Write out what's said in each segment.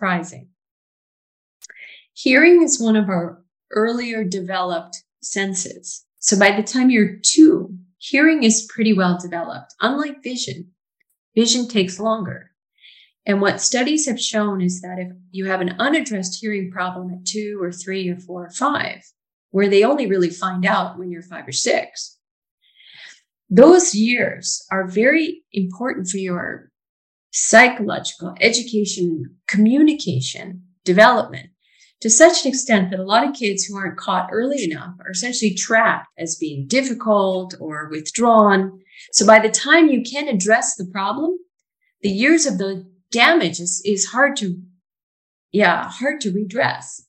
surprising. Hearing is one of our earlier developed senses. So by the time you're two, hearing is pretty well developed, unlike vision. Vision takes longer. And what studies have shown is that if you have an unaddressed hearing problem at two or three or four or five, where they only really find out when you're five or six, those years are very important for your psychological education, communication, development to such an extent that a lot of kids who aren't caught early enough are essentially trapped as being difficult or withdrawn. So by the time you can address the problem, the years of the damage is, is hard to, yeah, hard to redress.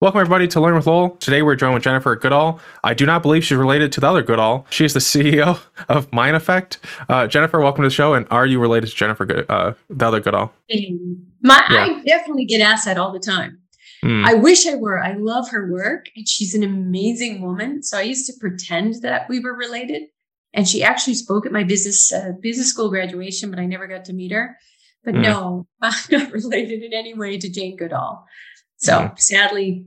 Welcome, everybody, to Learn with Lowell. Today, we're joined with Jennifer Goodall. I do not believe she's related to the other Goodall. She is the CEO of MindAffect. Uh, Jennifer, welcome to the show. And are you related to Jennifer, Good, uh, the other Goodall? My, yeah. I definitely get asked that all the time. Mm. I wish I were. I love her work, and she's an amazing woman. So I used to pretend that we were related. And she actually spoke at my business uh, business school graduation, but I never got to meet her. But mm. no, I'm not related in any way to Jane Goodall. So mm. sadly,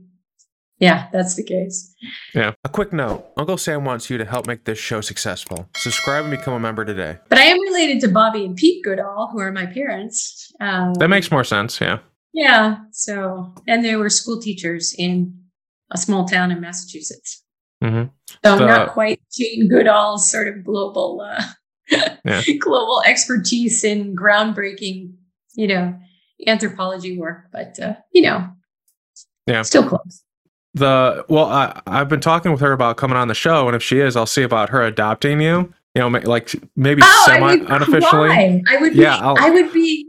yeah, that's the case. Yeah. A quick note Uncle Sam wants you to help make this show successful. Subscribe and become a member today. But I am related to Bobby and Pete Goodall, who are my parents. Um, that makes more sense. Yeah. Yeah. So, and they were school teachers in a small town in Massachusetts. Mm-hmm. So, the, not quite Jane Goodall's sort of global, uh, yeah. global expertise in groundbreaking, you know, anthropology work, but, uh, you know, yeah, still close. The well I, i've been talking with her about coming on the show and if she is i'll see about her adopting you. You know like maybe oh, semi unofficially. I, I would yeah I'll, i would be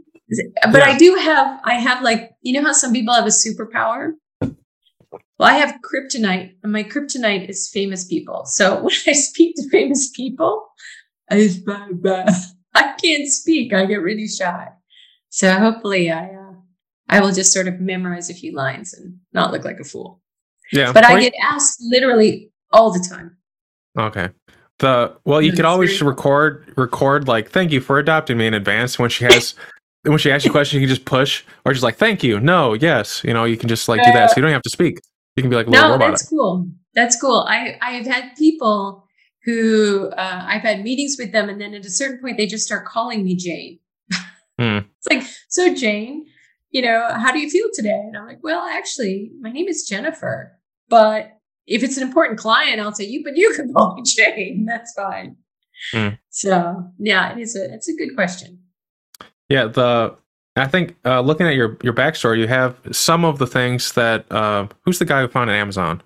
but yeah. i do have i have like you know how some people have a superpower? Well i have kryptonite and my kryptonite is famous people. So when i speak to famous people i just, i can't speak. I get really shy. So hopefully i uh, i will just sort of memorize a few lines and not look like a fool yeah. But I get asked literally all the time. Okay. The well, you could always record record like thank you for adopting me in advance when she has when she asks you a question, you can just push or just like thank you, no, yes, you know, you can just like do that, so you don't have to speak. You can be like, a no, that's cool. That's cool. I I have had people who uh, I've had meetings with them, and then at a certain point, they just start calling me Jane. Mm. it's like, so Jane, you know, how do you feel today? And I'm like, well, actually, my name is Jennifer. But if it's an important client, I'll say you, but you can call me Jane. That's fine. Mm. So yeah, it is a it's a good question. Yeah, the I think uh, looking at your your backstory, you have some of the things that uh, who's the guy who founded Amazon?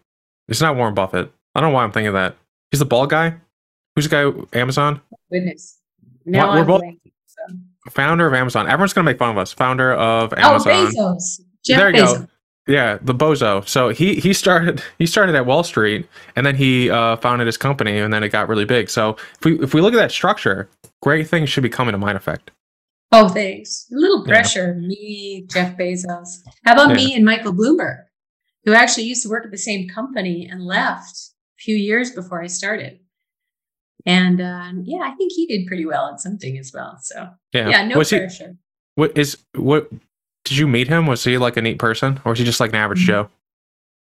It's not Warren Buffett. I don't know why I'm thinking that. He's the bald guy. Who's the guy? Amazon. Goodness. Now we're I'm both. Founder of Amazon. Everyone's gonna make fun of us. Founder of oh, Amazon. Oh, Bezos. Jeff there you Bezos. go. Yeah, the bozo. So he he started he started at Wall Street and then he uh, founded his company and then it got really big. So if we if we look at that structure, great things should be coming to MindAffect. Oh, thanks. A little pressure. Yeah. Me, Jeff Bezos. How about yeah. me and Michael Bloomberg, who actually used to work at the same company and left a few years before I started. And uh, yeah, I think he did pretty well at something as well. So yeah, yeah no was pressure. He, what is what did you meet him? Was he like a neat person, or was he just like an average mm-hmm. Joe?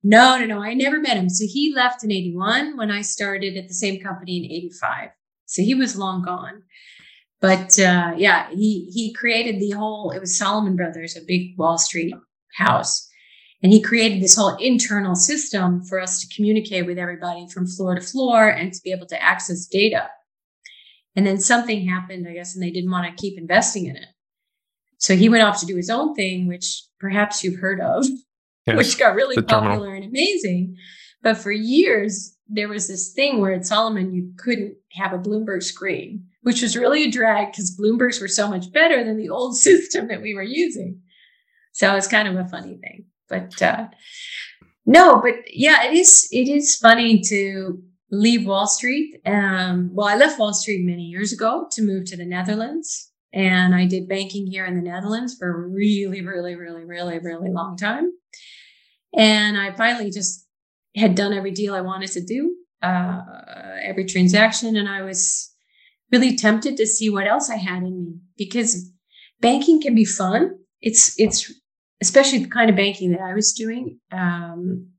No, no, no. I never met him. So he left in 81 when I started at the same company in 85. So he was long gone. But uh, yeah, he he created the whole, it was Salomon Brothers, a big Wall Street house. And he created this whole internal system for us to communicate with everybody from floor to floor and to be able to access data. And then something happened, I guess, and they didn't want to keep investing in it. So he went off to do his own thing, which perhaps you've heard of, yes, which got really popular terminal. and amazing. But for years, there was this thing where at Salomon, you couldn't have a Bloomberg screen, which was really a drag because Bloombergs were so much better than the old system that we were using. So it's kind of a funny thing. But uh, no, but yeah, it is it is funny to leave Wall Street. Um, well, I left Wall Street many years ago to move to the Netherlands. And I did banking here in the Netherlands for a really, really, really, really, really long time. And I finally just had done every deal I wanted to do, uh, every transaction. And I was, really tempted to see what else I had in me because banking can be fun. It's it's especially the kind of banking that I was doing. Um,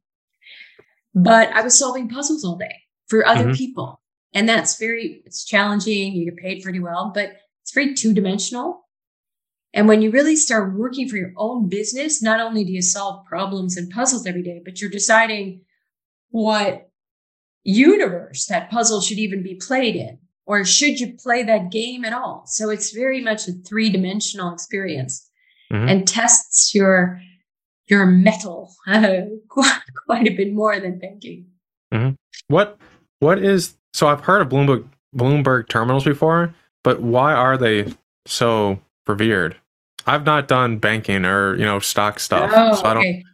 but I was solving puzzles all day for other mm-hmm. people, and that's very it's challenging. You get paid pretty well, but it's very two dimensional. And when you really start working for your own business, not only do you solve problems and puzzles every day, but you're deciding what universe that puzzle should even be played in, or should you play that game at all? So it's very much a three dimensional experience mm-hmm. and tests your your mettle uh, quite, quite a bit more than banking. Mm-hmm. What what is so I've heard of Bloomberg Bloomberg terminals before, but why are they so revered? I've not done banking or you know stock stuff, oh, so I don't. Okay.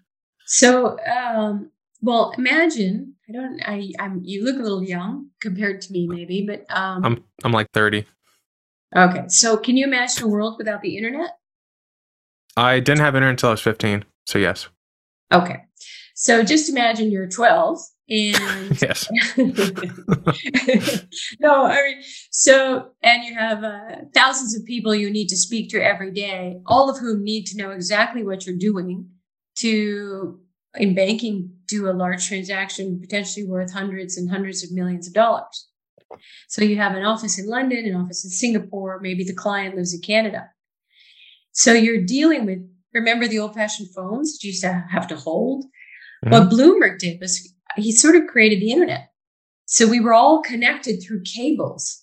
So, um, well, imagine I don't. I I'm. You look a little young compared to me, maybe, but um, I'm I'm like thirty. Okay, so can you imagine a world without the internet? I didn't have internet until I was fifteen. So yes. Okay, so just imagine you're twelve and yes no i mean so and you have uh, thousands of people you need to speak to every day all of whom need to know exactly what you're doing to in banking do a large transaction potentially worth hundreds and hundreds of millions of dollars so you have an office in london an office in singapore maybe the client lives in canada so you're dealing with remember the old fashioned phones that you used to have to hold mm-hmm. what bloomberg did was he sort of created the internet. So we were all connected through cables.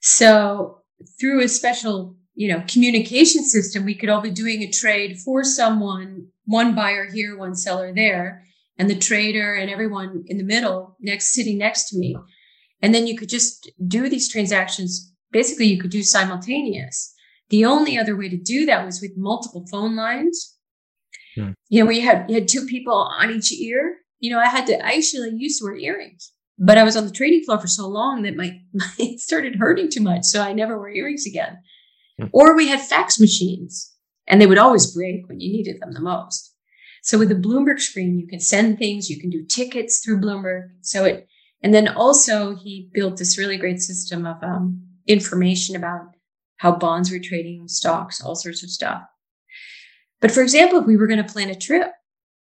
So through a special, you know, communication system, we could all be doing a trade for someone, one buyer here, one seller there, and the trader and everyone in the middle next sitting next to me. And then you could just do these transactions. Basically, you could do simultaneous. The only other way to do that was with multiple phone lines. Hmm. You know, we had you had two people on each ear, you know, I had to, I actually used to wear earrings, but I was on the trading floor for so long that my, my it started hurting too much. So I never wore earrings again. Mm. Or we had fax machines and they would always break when you needed them the most. So with the Bloomberg screen, you can send things, you can do tickets through Bloomberg. So it, and then also he built this really great system of um, information about how bonds were trading, stocks, all sorts of stuff. But for example, if we were going to plan a trip,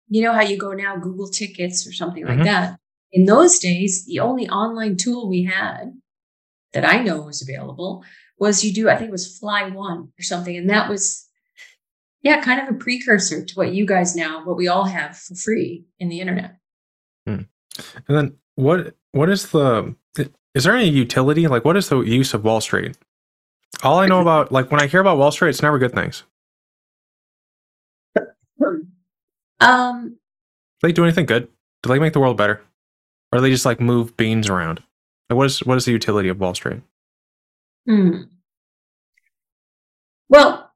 you know how you go now, Google Tickets or something mm-hmm. like that. In those days, the only online tool we had that I know was available was you do, I think it was Fly One or something. And that was, yeah, kind of a precursor to what you guys now, what we all have for free in the internet. Hmm. And then what, what is the, is there any utility? Like, what is the use of Wall Street? All I know about, like, when I hear about Wall Street, it's never good things. Um, do they do anything good? Do they make the world better, or do they just like move beans around? Like, what is what is the utility of Wall Street? Hmm. Well,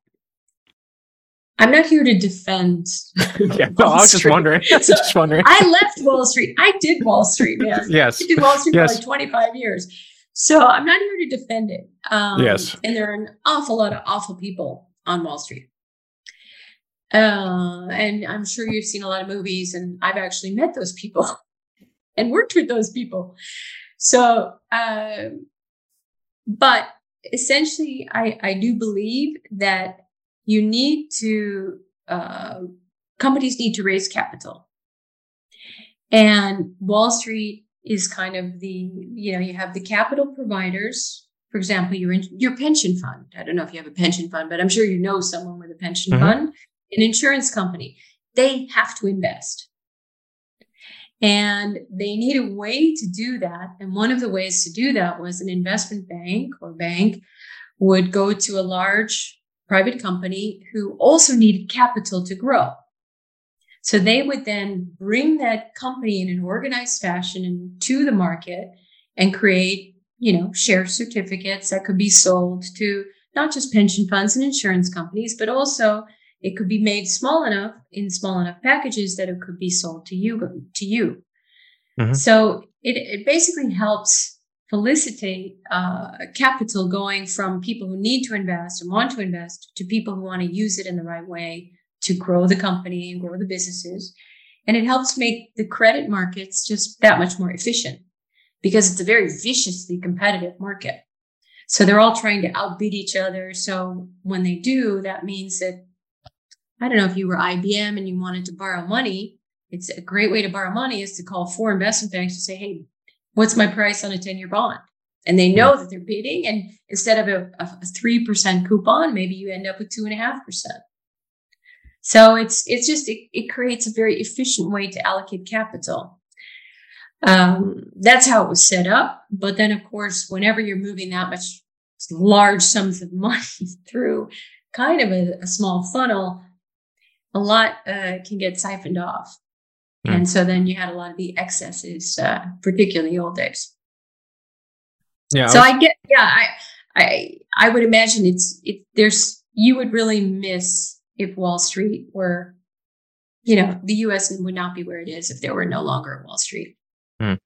I'm not here to defend. yeah, no, I was just wondering. so just wondering. I left Wall Street. I did Wall Street, man. yes, I did Wall Street yes. for like 25 years. So I'm not here to defend it. Um, yes, and there are an awful lot of awful people on Wall Street. Uh, and I'm sure you've seen a lot of movies, and I've actually met those people and worked with those people. So, uh, but essentially, I, I do believe that you need to, uh, companies need to raise capital. And Wall Street is kind of the, you know, you have the capital providers. For example, your your pension fund. I don't know if you have a pension fund, but I'm sure you know someone with a pension mm-hmm. fund an insurance company, they have to invest. And they need a way to do that. And one of the ways to do that was an investment bank or bank would go to a large private company who also needed capital to grow. So they would then bring that company in an organized fashion and to the market and create, you know, share certificates that could be sold to not just pension funds and insurance companies, but also it could be made small enough in small enough packages that it could be sold to you to you. Mm-hmm. So it, it basically helps felicitate uh, capital going from people who need to invest and want to invest to people who want to use it in the right way to grow the company and grow the businesses. And it helps make the credit markets just that much more efficient because it's a very viciously competitive market. So they're all trying to outbid each other. So when they do, that means that I don't know if you were IBM and you wanted to borrow money, it's a great way to borrow money is to call four investment banks to say, Hey, what's my price on a 10 year bond? And they know that they're bidding. And instead of a, a 3% coupon, maybe you end up with 2.5%. So it's, it's just, it, it creates a very efficient way to allocate capital. Um, that's how it was set up. But then, of course, whenever you're moving that much large sums of money through kind of a, a small funnel, a lot uh, can get siphoned off. Mm. And so then you had a lot of the excesses, uh, particularly old days. Yeah. So I get, yeah, I, I, I would imagine it's, it, there's, you would really miss if Wall Street were, you know, the US would not be where it is if there were no longer Wall Street. Mm.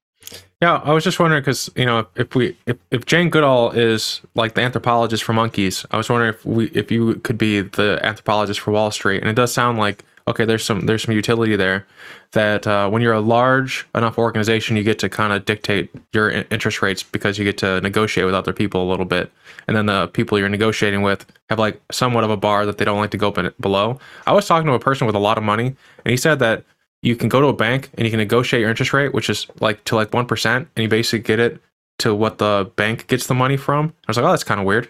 Yeah, I was just wondering because you know if we if, if Jane Goodall is like the anthropologist for monkeys, I was wondering if we if you could be the anthropologist for Wall Street, and it does sound like okay, there's some there's some utility there. That uh, when you're a large enough organization, you get to kind of dictate your interest rates because you get to negotiate with other people a little bit, and then the people you're negotiating with have like somewhat of a bar that they don't like to go below. I was talking to a person with a lot of money, and he said that you can go to a bank and you can negotiate your interest rate, which is like to like one percent, and you basically get it to what the bank gets the money from. I was like, oh, that's kind of weird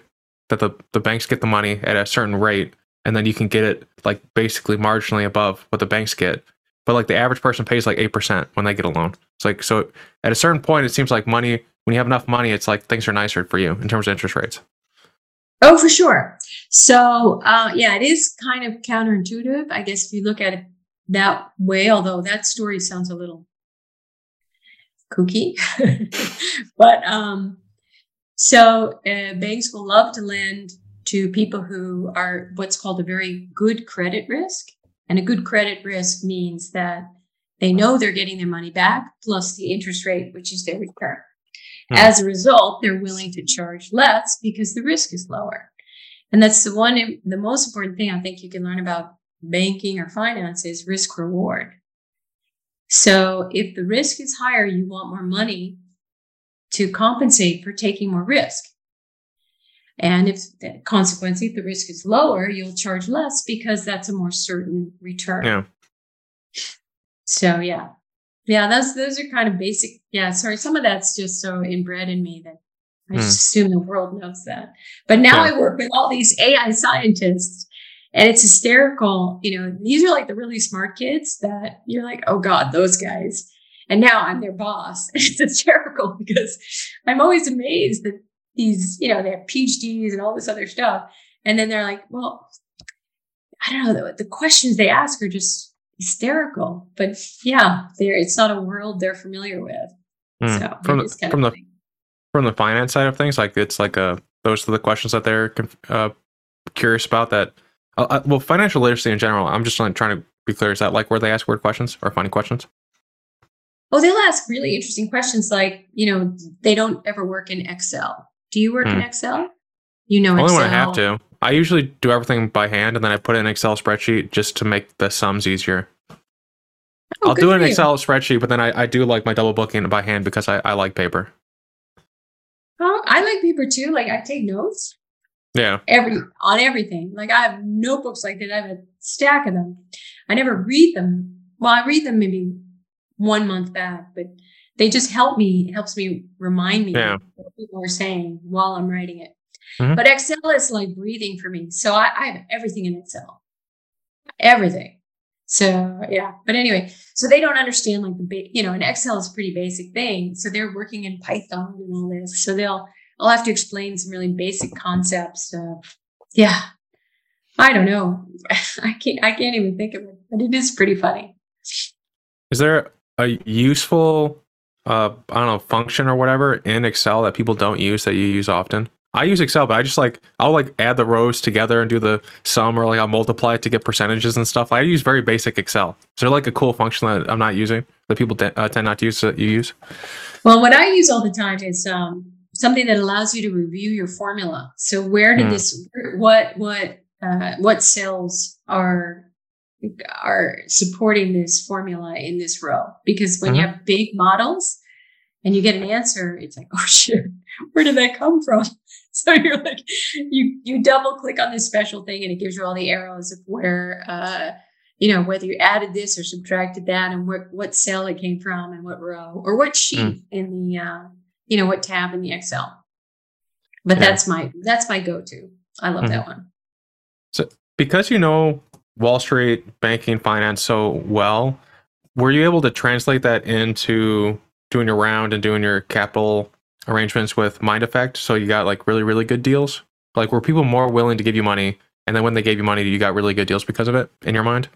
that the the banks get the money at a certain rate and then you can get it like basically marginally above what the banks get. But like the average person pays like eight percent when they get a loan. It's like so at a certain point, it seems like money when you have enough money, it's like things are nicer for you in terms of interest rates. Oh, for sure. So uh, yeah, it is kind of counterintuitive, I guess, if you look at it that way. Although that story sounds a little kooky, but um, so uh, banks will love to lend to people who are what's called a very good credit risk. And a good credit risk means that they know they're getting their money back plus the interest rate, which is their return. Hmm. As a result, they're willing to charge less because the risk is lower. And that's the one, the most important thing I think you can learn about banking or finance is risk reward. So if the risk is higher, you want more money to compensate for taking more risk. And if consequently, if the risk is lower, you'll charge less because that's a more certain return. Yeah. So yeah. Yeah, those those are kind of basic. Yeah, sorry. Some of that's just so inbred in me that I just mm. assume the world knows that. But now yeah. I work with all these AI scientists and it's hysterical. You know, these are like the really smart kids that you're like, oh God, those guys. And now I'm their boss. It's hysterical because I'm always amazed that these, you know, they have PhDs and all this other stuff. And then they're like, well, I don't know, the, the questions they ask are just hysterical. But yeah, they're, it's not a world they're familiar with. Mm. So from the, from the from the finance side of things, like it's like a uh, those are the questions that they're uh, curious about. That uh, uh, well, financial literacy in general. I'm just like trying to be clear. Is that like where they ask weird questions or funny questions? Oh, they'll ask really interesting questions like, you know, they don't ever work in Excel. Do you work hmm. in Excel? You know, only Excel. when I have to. I usually do everything by hand, and then I put it in an Excel spreadsheet just to make the sums easier. Oh, I'll do an Excel spreadsheet, but then I, I do like my double booking by hand because I, I like paper. Oh, I like paper too. Like I take notes. Yeah. Every on everything. Like I have notebooks like that. I have a stack of them. I never read them. Well, I read them maybe one month back, but they just help me, helps me remind me yeah. what people are saying while I'm writing it. Mm-hmm. But Excel is like breathing for me. So I, I have everything in Excel, everything. So yeah, but anyway, so they don't understand like the big, you know, an Excel is a pretty basic thing. So they're working in Python and all this. So they'll, I'll have to explain some really basic concepts. Uh, yeah, I don't know. I can't, I can't even think of it, but it is pretty funny. Is there a useful uh, I don't know, function or whatever in Excel that people don't use that you use often? I use Excel, but I just like I'll like add the rows together and do the sum or like I'll multiply it to get percentages and stuff. I use very basic Excel. Is there like a cool function that I'm not using that people uh, tend not to use that you use? Well, what I use all the time is um, something that allows you to review your formula. So where did mm. this what what uh, what cells are are supporting this formula in this row because when mm-hmm. you have big models and you get an answer, it's like, oh shit, where did that come from? So you're like, you you double click on this special thing and it gives you all the arrows of where uh, you know, whether you added this or subtracted that and what what cell it came from and what row or what sheet mm. in the uh, you know, what tab in the Excel. But yeah. that's my that's my go-to. I love mm-hmm. that one. So because you know Wall Street, banking, finance so well, were you able to translate that into doing your round and doing your capital arrangements with MindAffect? So you got like really, really good deals? Like were people more willing to give you money and then when they gave you money, you got really good deals because of it in your mind?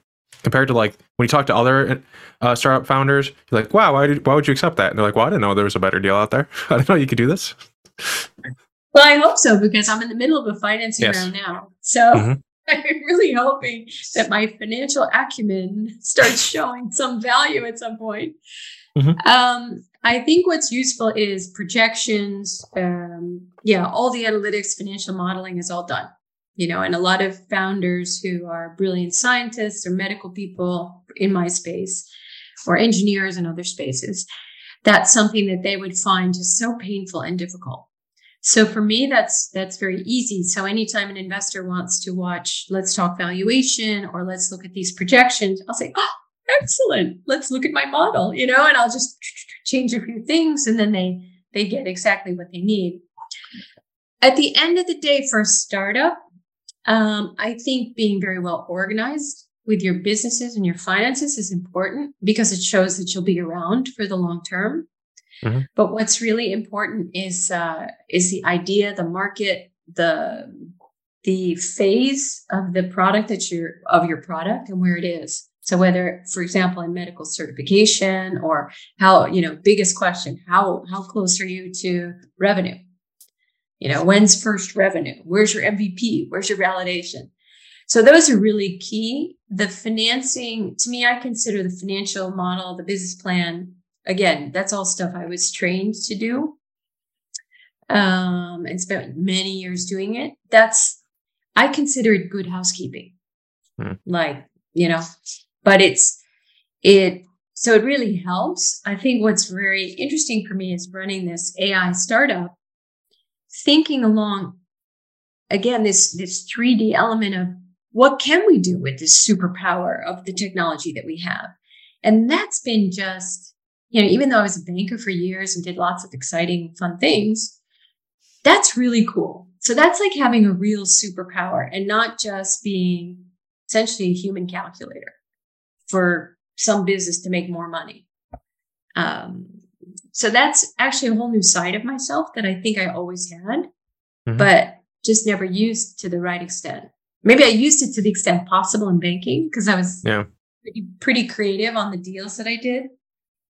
Compared to like when you talk to other uh, startup founders, you're like, wow, why, did, why would you accept that? And they're like, well, I didn't know there was a better deal out there. I didn't know you could do this. Well, I hope so because I'm in the middle of a financing yes. round now. So mm-hmm. I'm really hoping that my financial acumen starts showing some value at some point. Mm-hmm. Um, I think what's useful is projections. Um, yeah, all the analytics, financial modeling is all done. You know, and a lot of founders who are brilliant scientists or medical people in my space or engineers in other spaces, that's something that they would find just so painful and difficult. So for me, that's that's very easy. So anytime an investor wants to watch, let's talk valuation or let's look at these projections, I'll say, oh, excellent. Let's look at my model, you know, and I'll just change a few things and then they they get exactly what they need. At the end of the day, for a startup, um, I think being very well organized with your businesses and your finances is important because it shows that you'll be around for the long term. Mm-hmm. But what's really important is uh, is the idea, the market, the the phase of the product that you're of your product and where it is. So whether, for example, in medical certification or how, you know, biggest question, how how close are you to revenue? You know, when's first revenue? Where's your MVP? Where's your validation? So those are really key. The financing, to me, I consider the financial model, the business plan, again, that's all stuff I was trained to do. Um, and spent many years doing it. That's I consider it good housekeeping. Hmm. Like, you know, but it's it so it really helps. I think what's very interesting for me is running this AI startup, thinking along again this this 3D element of what can we do with this superpower of the technology that we have? And that's been just, you know, even though I was a banker for years and did lots of exciting, fun things, that's really cool. So that's like having a real superpower and not just being essentially a human calculator for some business to make more money. Um, so that's actually a whole new side of myself that I think I always had, mm-hmm. but just never used to the right extent. Maybe I used it to the extent possible in banking because I was yeah. pretty, pretty creative on the deals that I did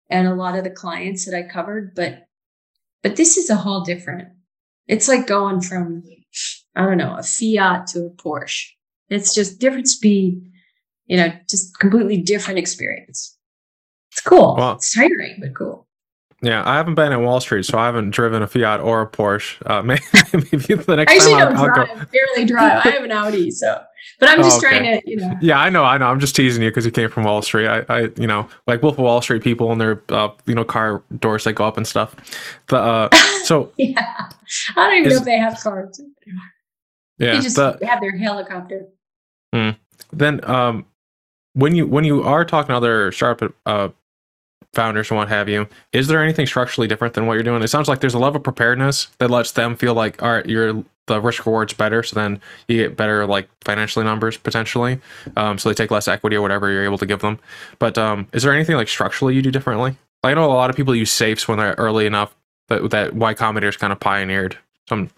and a lot of the clients that I covered, but but this is a whole different. It's like going from I don't know, a Fiat to a Porsche. It's just different speed, you know, just completely different experience. It's cool. Well, it's tiring, but cool. Yeah, I haven't been at Wall Street, so I haven't driven a Fiat or a Porsche. Uh, maybe, maybe the next I actually time don't I'll, drive, I'll go. barely drive. I have an Audi, so. But I'm just oh, okay. trying to, you know. Yeah, I know, I know. I'm just teasing you because you came from Wall Street. I, I, you know, like Wolf of Wall Street people and their, uh, you know, car doors that go up and stuff. But uh, so. yeah, I don't even is, know if they have cars. Yeah, they just but, have their helicopter. Hmm. Then, um, when you when you are talking to other startup uh, founders and what have you, is there anything structurally different than what you're doing? It sounds like there's a level of preparedness that lets them feel like, all right, you're the risk reward's better, so then you get better like financially numbers potentially. Um, so they take less equity or whatever you're able to give them. But um, is there anything like structurally you do differently? I know a lot of people use safes when they're early enough that that Y Combinator's kind of pioneered. Some.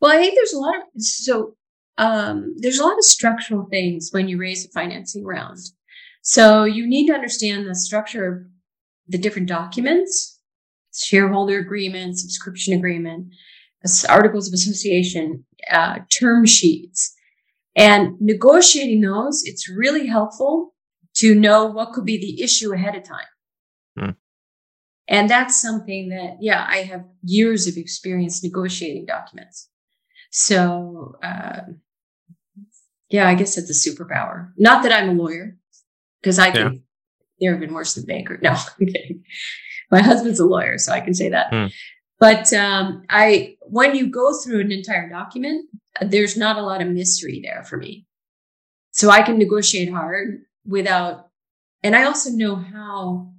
Well, I think there's a lot of so um, there's a lot of structural things when you raise a financing round. So you need to understand the structure of the different documents, shareholder agreement, subscription agreement, articles of association, uh, term sheets, and negotiating those. It's really helpful to know what could be the issue ahead of time. Hmm. And that's something that, yeah, I have years of experience negotiating documents. So, uh, yeah, I guess it's a superpower. Not that I'm a lawyer, because I think yeah. they're even worse than banker. No, I'm kidding. My husband's a lawyer, so I can say that. Hmm. But um, I, when you go through an entire document, there's not a lot of mystery there for me. So I can negotiate hard without, and I also know how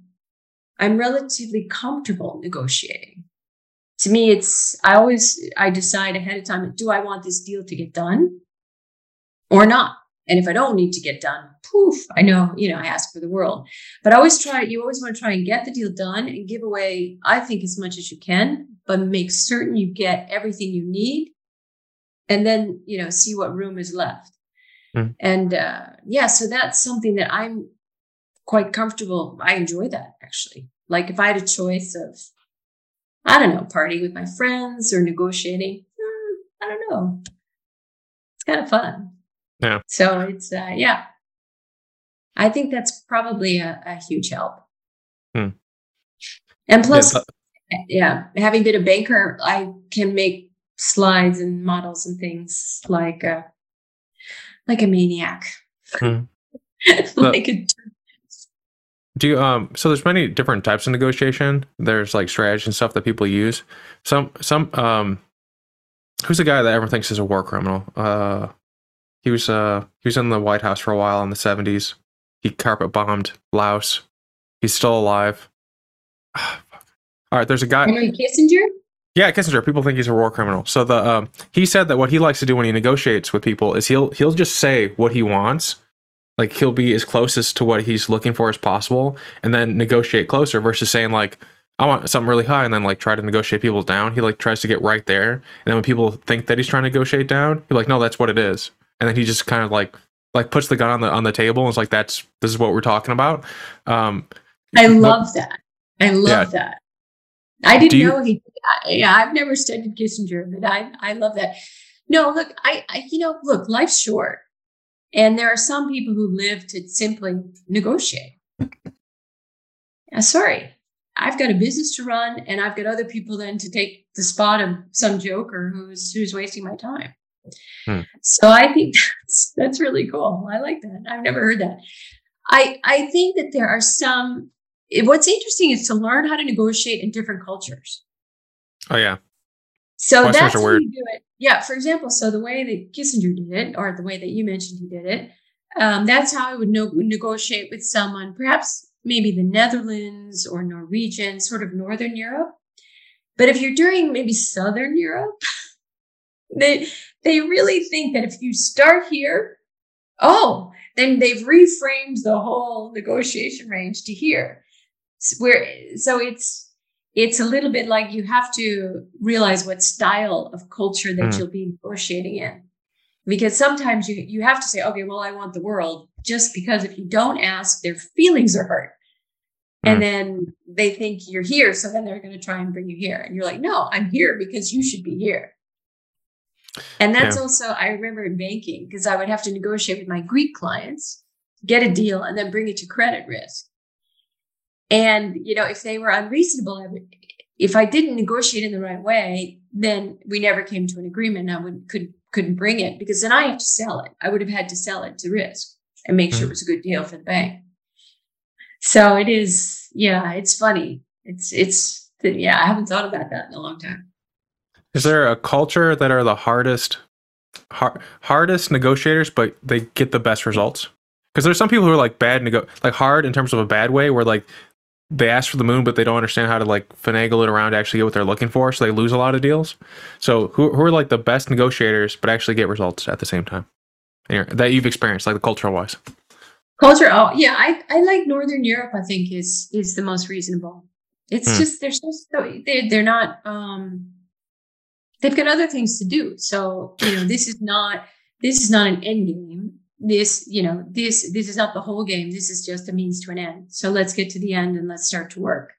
I'm relatively comfortable negotiating. To me, it's, I always, I decide ahead of time, do I want this deal to get done or not? And if I don't need to get done, poof, I know, you know, I ask for the world. But I always try, you always want to try and get the deal done and give away, I think, as much as you can, but make certain you get everything you need. And then, you know, see what room is left. Mm. And uh, yeah, so that's something that I'm quite comfortable. I enjoy that actually. Like if I had a choice of, I don't know, partying with my friends or negotiating, hmm, I don't know. It's kind of fun. Yeah. So it's uh, yeah. I think that's probably a, a huge help. Hmm. And plus, Yeah, yeah, having been a banker, I can make slides and models and things like a like a maniac. Hmm. like a, Do you um so there's many different types of negotiation. There's like strategy and stuff that people use. Some some um who's the guy that everyone thinks is a war criminal? Uh he was uh he was in the White House for a while in the 70s. He carpet bombed Laos. He's still alive. All right, there's a guy Henry Kissinger. Yeah, Kissinger. People think he's a war criminal. So the um, he said that what he likes to do when he negotiates with people is he'll he'll just say what he wants, like he'll be as closest to what he's looking for as possible, and then negotiate closer versus saying like I want something really high and then like try to negotiate people down. He like tries to get right there, and then when people think that he's trying to negotiate down, he's like, no, that's what it is, and then he just kind of like like puts the gun on the on the table and is like, that's this is what we're talking about. Um, I But- love that. I love Yeah. that. I didn't you- know he. I, yeah, I've never studied Kissinger, but I I love that. No, look, I, I you know, look, life's short, and there are some people who live to simply negotiate. Yeah, sorry, I've got a business to run, and I've got other people then to take the spot of some joker who's who's wasting my time. Hmm. So I think that's that's really cool. I like that. I've never heard that. I I think that there are some what's interesting is to learn how to negotiate in different cultures. oh yeah, So Westerners that's how you do it. Yeah. For example, so the way that Kissinger did it, or the way that you mentioned he did it, um, that's how I would no- negotiate with someone, perhaps maybe the Netherlands or Norwegian, sort of Northern Europe. But if you're doing maybe Southern Europe, they they really think that if you start here, oh, then they've reframed the whole negotiation range to here. Where so it's it's a little bit like you have to realize what style of culture that Mm. you'll be negotiating in. Because sometimes you you have to say, okay, well, I want the world, just because if you don't ask, their feelings are hurt. Mm. And then they think you're here, so then they're going to try and bring you here. And you're like, no, I'm here because you should be here. And that's Yeah. also, I remember in banking, because I would have to negotiate with my Greek clients, get a deal, and then bring it to credit risk. And, you know, if they were unreasonable, I would, if I didn't negotiate in the right way, then we never came to an agreement. I would, could, couldn't bring it because then I have to sell it. I would have had to sell it to risk and make sure it mm. was a good deal for the bank. So it is, yeah, it's funny. It's, it's, yeah, I haven't thought about that in a long time. Is there a culture that are the hardest har- hardest negotiators, but they get the best results? Because there's some people who are like bad nego like hard in terms of a bad way, where like they ask for the moon, but they don't understand how to like finagle it around to actually get what they're looking for, so they lose a lot of deals. So who who are like the best negotiators, but actually get results at the same time? That you've experienced, like the cultural wise. Culture, oh yeah, I, I like Northern Europe. I think is is the most reasonable. It's Hmm. just they're so, so they're, they're not um they've got other things to do. So you know this is not this is not an end game. This you know this this is not the whole game. This is just a means to an end. So let's get to the end and let's start to work.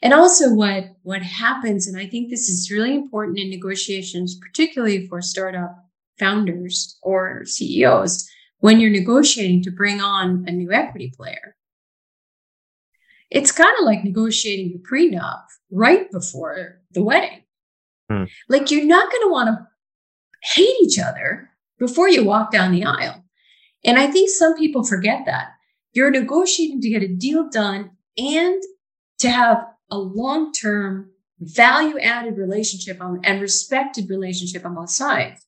And also what what happens, and I think this is really important in negotiations, particularly for startup founders or CEOs when you're negotiating to bring on a new equity player. It's kind of like negotiating the prenup right before the wedding. Hmm. Like you're not going to want to hate each other before you walk down the aisle. And I think some people forget that. You're negotiating to get a deal done and to have a long term value added relationship on, and respected relationship on both sides.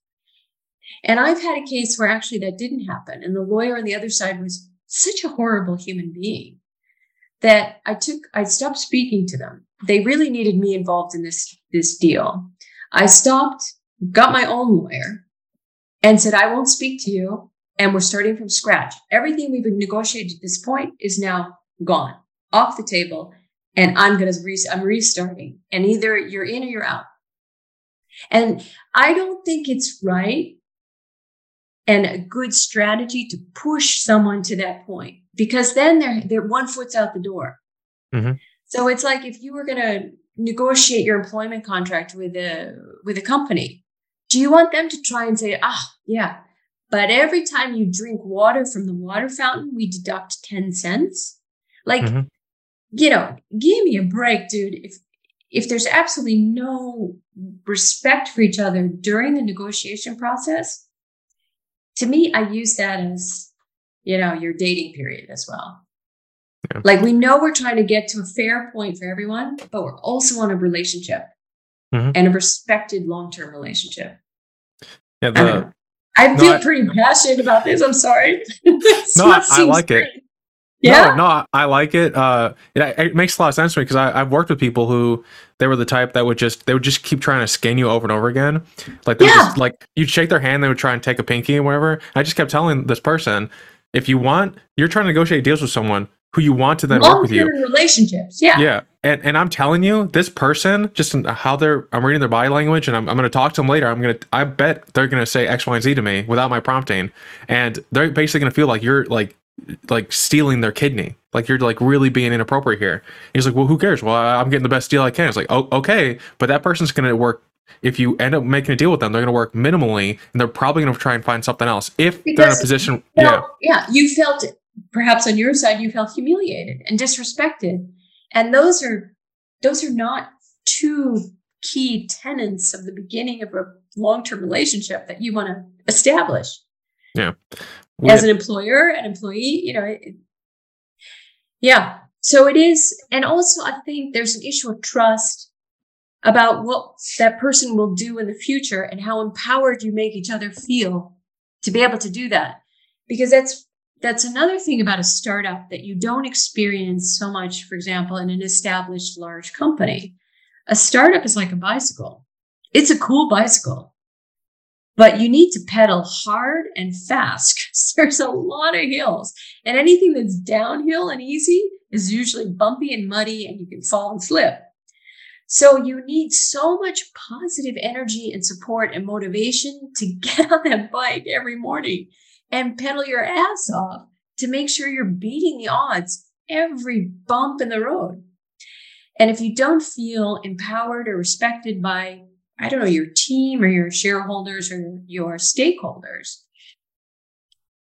And I've had a case where actually that didn't happen. And the lawyer on the other side was such a horrible human being that I took, I stopped speaking to them. They really needed me involved in this, this deal. I stopped, got my own lawyer and said, I won't speak to you. And we're starting from scratch. Everything we've negotiated at this point is now gone off the table. And I'm going to, re- I'm restarting and either you're in or you're out. And I don't think it's right and a good strategy to push someone to that point because then they're, they're one foot's out the door. Mm-hmm. So it's like if you were going to negotiate your employment contract with a with a company, do you want them to try and say, ah, yeah, but every time you drink water from the water fountain, we deduct 10 cents? Like, mm-hmm. you know, give me a break, dude. If if there's absolutely no respect for each other during the negotiation process, to me, I use that as, you know, your dating period as well. Yeah. Like we know we're trying to get to a fair point for everyone, but we're also on a relationship mm-hmm. and a respected long term relationship. Yeah, the, I, I feel no, pretty I, passionate about this. I'm sorry. no, I, I like great. it. Yeah. No, no, I like it. Uh, it, it makes a lot of sense to me because I've worked with people who they were the type that would just they would just keep trying to skin you over and over again. Like they yeah. just like you'd shake their hand, they would try and take a pinky and whatever. I just kept telling this person, if you want, you're trying to negotiate deals with someone who you want to then work with you. Relationships, yeah, yeah. And and I'm telling you, this person, just how they're, I'm reading their body language, and I'm, I'm going to talk to them later. I'm going to, I bet they're going to say X, Y, and Z to me without my prompting, and they're basically going to feel like you're like like stealing their kidney. Like you're like really being inappropriate here. He's like, well, who cares? Well, I'm getting the best deal I can. It's like, oh, okay, but that person's going to work. If you end up making a deal with them, they're going to work minimally, and they're probably going to try and find something else if because they're in a position. yeah, yeah, you felt perhaps on your side you felt humiliated and disrespected, and those are those are not two key tenets of the beginning of a long-term relationship that you want to establish. Yeah as an employer, an employee, you know, it, yeah. So it is. And also, I think there's an issue of trust about what that person will do in the future and how empowered you make each other feel to be able to do that. Because that's, that's another thing about a startup that you don't experience so much, for example, in an established large company. A startup is like a bicycle. It's a cool bicycle but you need to pedal hard and fast because there's a lot of hills and anything that's downhill and easy is usually bumpy and muddy and you can fall and slip so you need so much positive energy and support and motivation to get on that bike every morning and pedal your ass off to make sure you're beating the odds every bump in the road and if you don't feel empowered or respected by I don't know, your team or your shareholders or your stakeholders.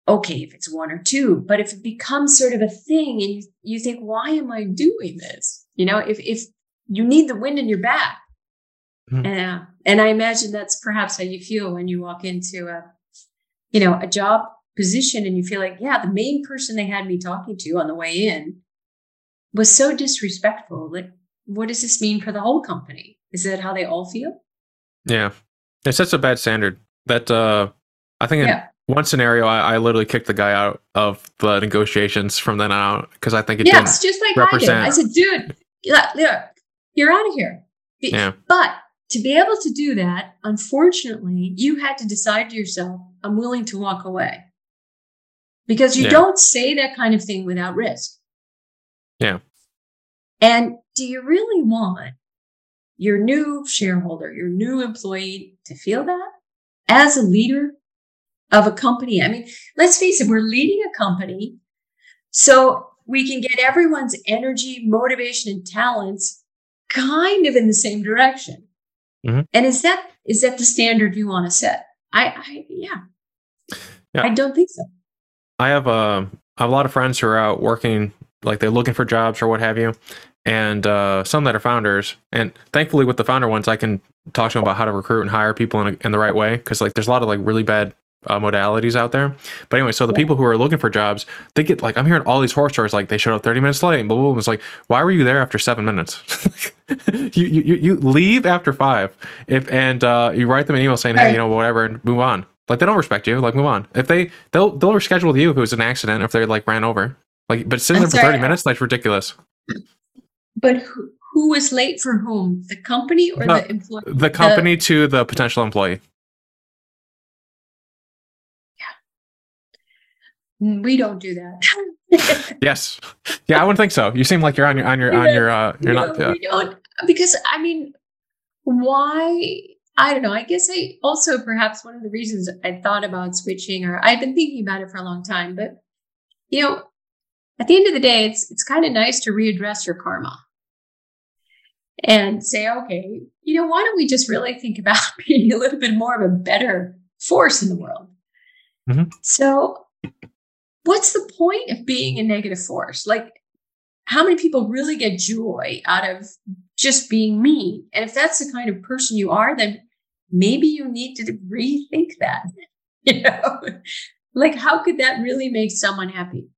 Okay, if it's one or two, but if it becomes sort of a thing and you, think, why am I doing this? You know, if, if you need the wind in your back. Mm-hmm. Uh, and I imagine that's perhaps how you feel when you walk into a, you know, a job position and you feel like, yeah, the main person they had me talking to on the way in was so disrespectful. Like, what does this mean for the whole company? Is that how they all feel? Yeah, it sets a bad standard. That uh, I think yeah. in one scenario, I, I, literally kicked the guy out of the negotiations from then on out because I think it yeah, it's just like represent. I did. I said, dude, yeah, look, you're out of here. Yeah. But to be able to do that, unfortunately, you had to decide to yourself, I'm willing to walk away. Because you yeah. don't say that kind of thing without risk. Yeah. And do you really want your new shareholder, your new employee to feel that as a leader of a company. I mean, let's face it, we're leading a company. So we can get everyone's energy, motivation, and talents kind of in the same direction. Mm-hmm. And is that is that the standard you want to set? I, I yeah. yeah. I don't think so. I have, uh, I have a lot of friends who are out working, like they're looking for jobs or what have you, and uh, some that are founders. And thankfully, with the founder ones, I can talk to them about how to recruit and hire people in, a, in the right way. Because like, there's a lot of like really bad uh, modalities out there. But anyway, so the people who are looking for jobs, they get like I'm hearing all these horror stories like they showed up 30 minutes late and blah blah. blah. It's like why were you there after seven minutes? you, you you leave after five if and uh, you write them an email saying hey you know whatever and move on. Like they don't respect you. Like move on. If they they'll they'll reschedule with you if it was an accident if they like ran over. Like but sitting there for 30 minutes that's ridiculous. But who, who was late for whom? The company or the, the employee? The company the, to the potential employee. We don't do that. yes. Yeah, I wouldn't think so. You seem like you're on your on your on your uh you're no, not uh, we don't because I mean why I don't know. I guess I also perhaps one of the reasons I thought about switching or I've been thinking about it for a long time, but you know, at the end of the day, it's it's kind of nice to readdress your karma and say, okay, you know, why don't we just really think about being a little bit more of a better force in the world? Mm-hmm. So what's the point of being a negative force? Like, how many people really get joy out of just being mean? And if that's the kind of person you are, then maybe you need to rethink that. You know, like how could that really make someone happy?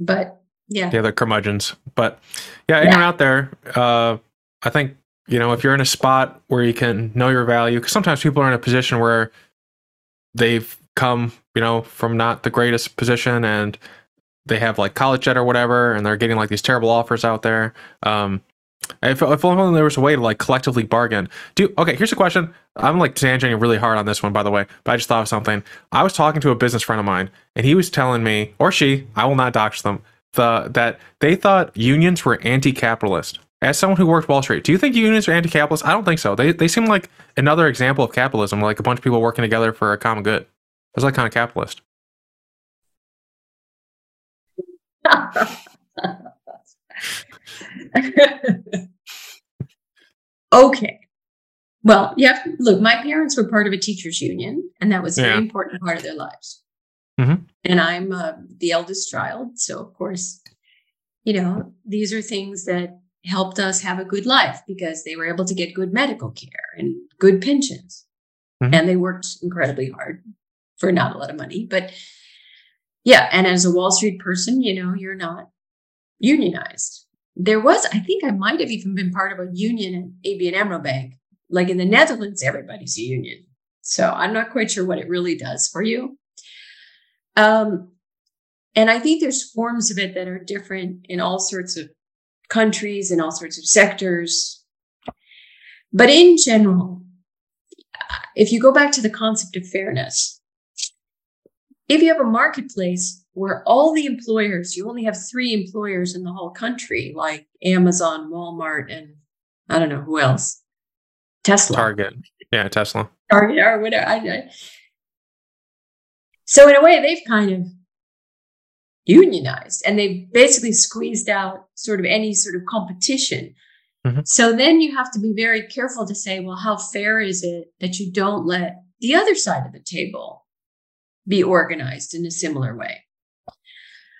But yeah, yeah, they're curmudgeons. But yeah, in yeah. out there, uh, I think you know if you're in a spot where you can know your value, because sometimes people are in a position where they've come, you know, from not the greatest position and they have like college debt or whatever, and they're getting like these terrible offers out there. Um, if, if only there was a way to like collectively bargain. Do okay. Here's a question. I'm like tangenting really hard on this one, by the way. But I just thought of something. I was talking to a business friend of mine, and he was telling me, or she, I will not dox them, the that they thought unions were anti-capitalist. As someone who worked Wall Street, do you think unions are anti-capitalist? I don't think so. They they seem like another example of capitalism, like a bunch of people working together for a common good. It's like kind of capitalist. okay. Well, yeah. Look, my parents were part of a teachers' union, and that was a very important part of their lives. Mm-hmm. And I'm uh, the eldest child, so of course, you know, these are things that helped us have a good life because they were able to get good medical care and good pensions, mm-hmm. and they worked incredibly hard for not a lot of money. But yeah, and as a Wall Street person, you know, you're not unionized. There was, I think I might have even been part of a union at ABN AMRO Bank. Like in the Netherlands, everybody's a union. So I'm not quite sure what it really does for you. Um, and I think there's forms of it that are different in all sorts of countries and all sorts of sectors. But in general, if you go back to the concept of fairness, if you have a marketplace where all the employers, you only have three employers in the whole country, like Amazon, Walmart, and I don't know who else, Tesla, Target, yeah, Tesla, Target, or whatever. I, I, so in a way, they've kind of unionized and they've basically squeezed out sort of any sort of competition. Mm-hmm. So then you have to be very careful to say, well, how fair is it that you don't let the other side of the table be organized in a similar way.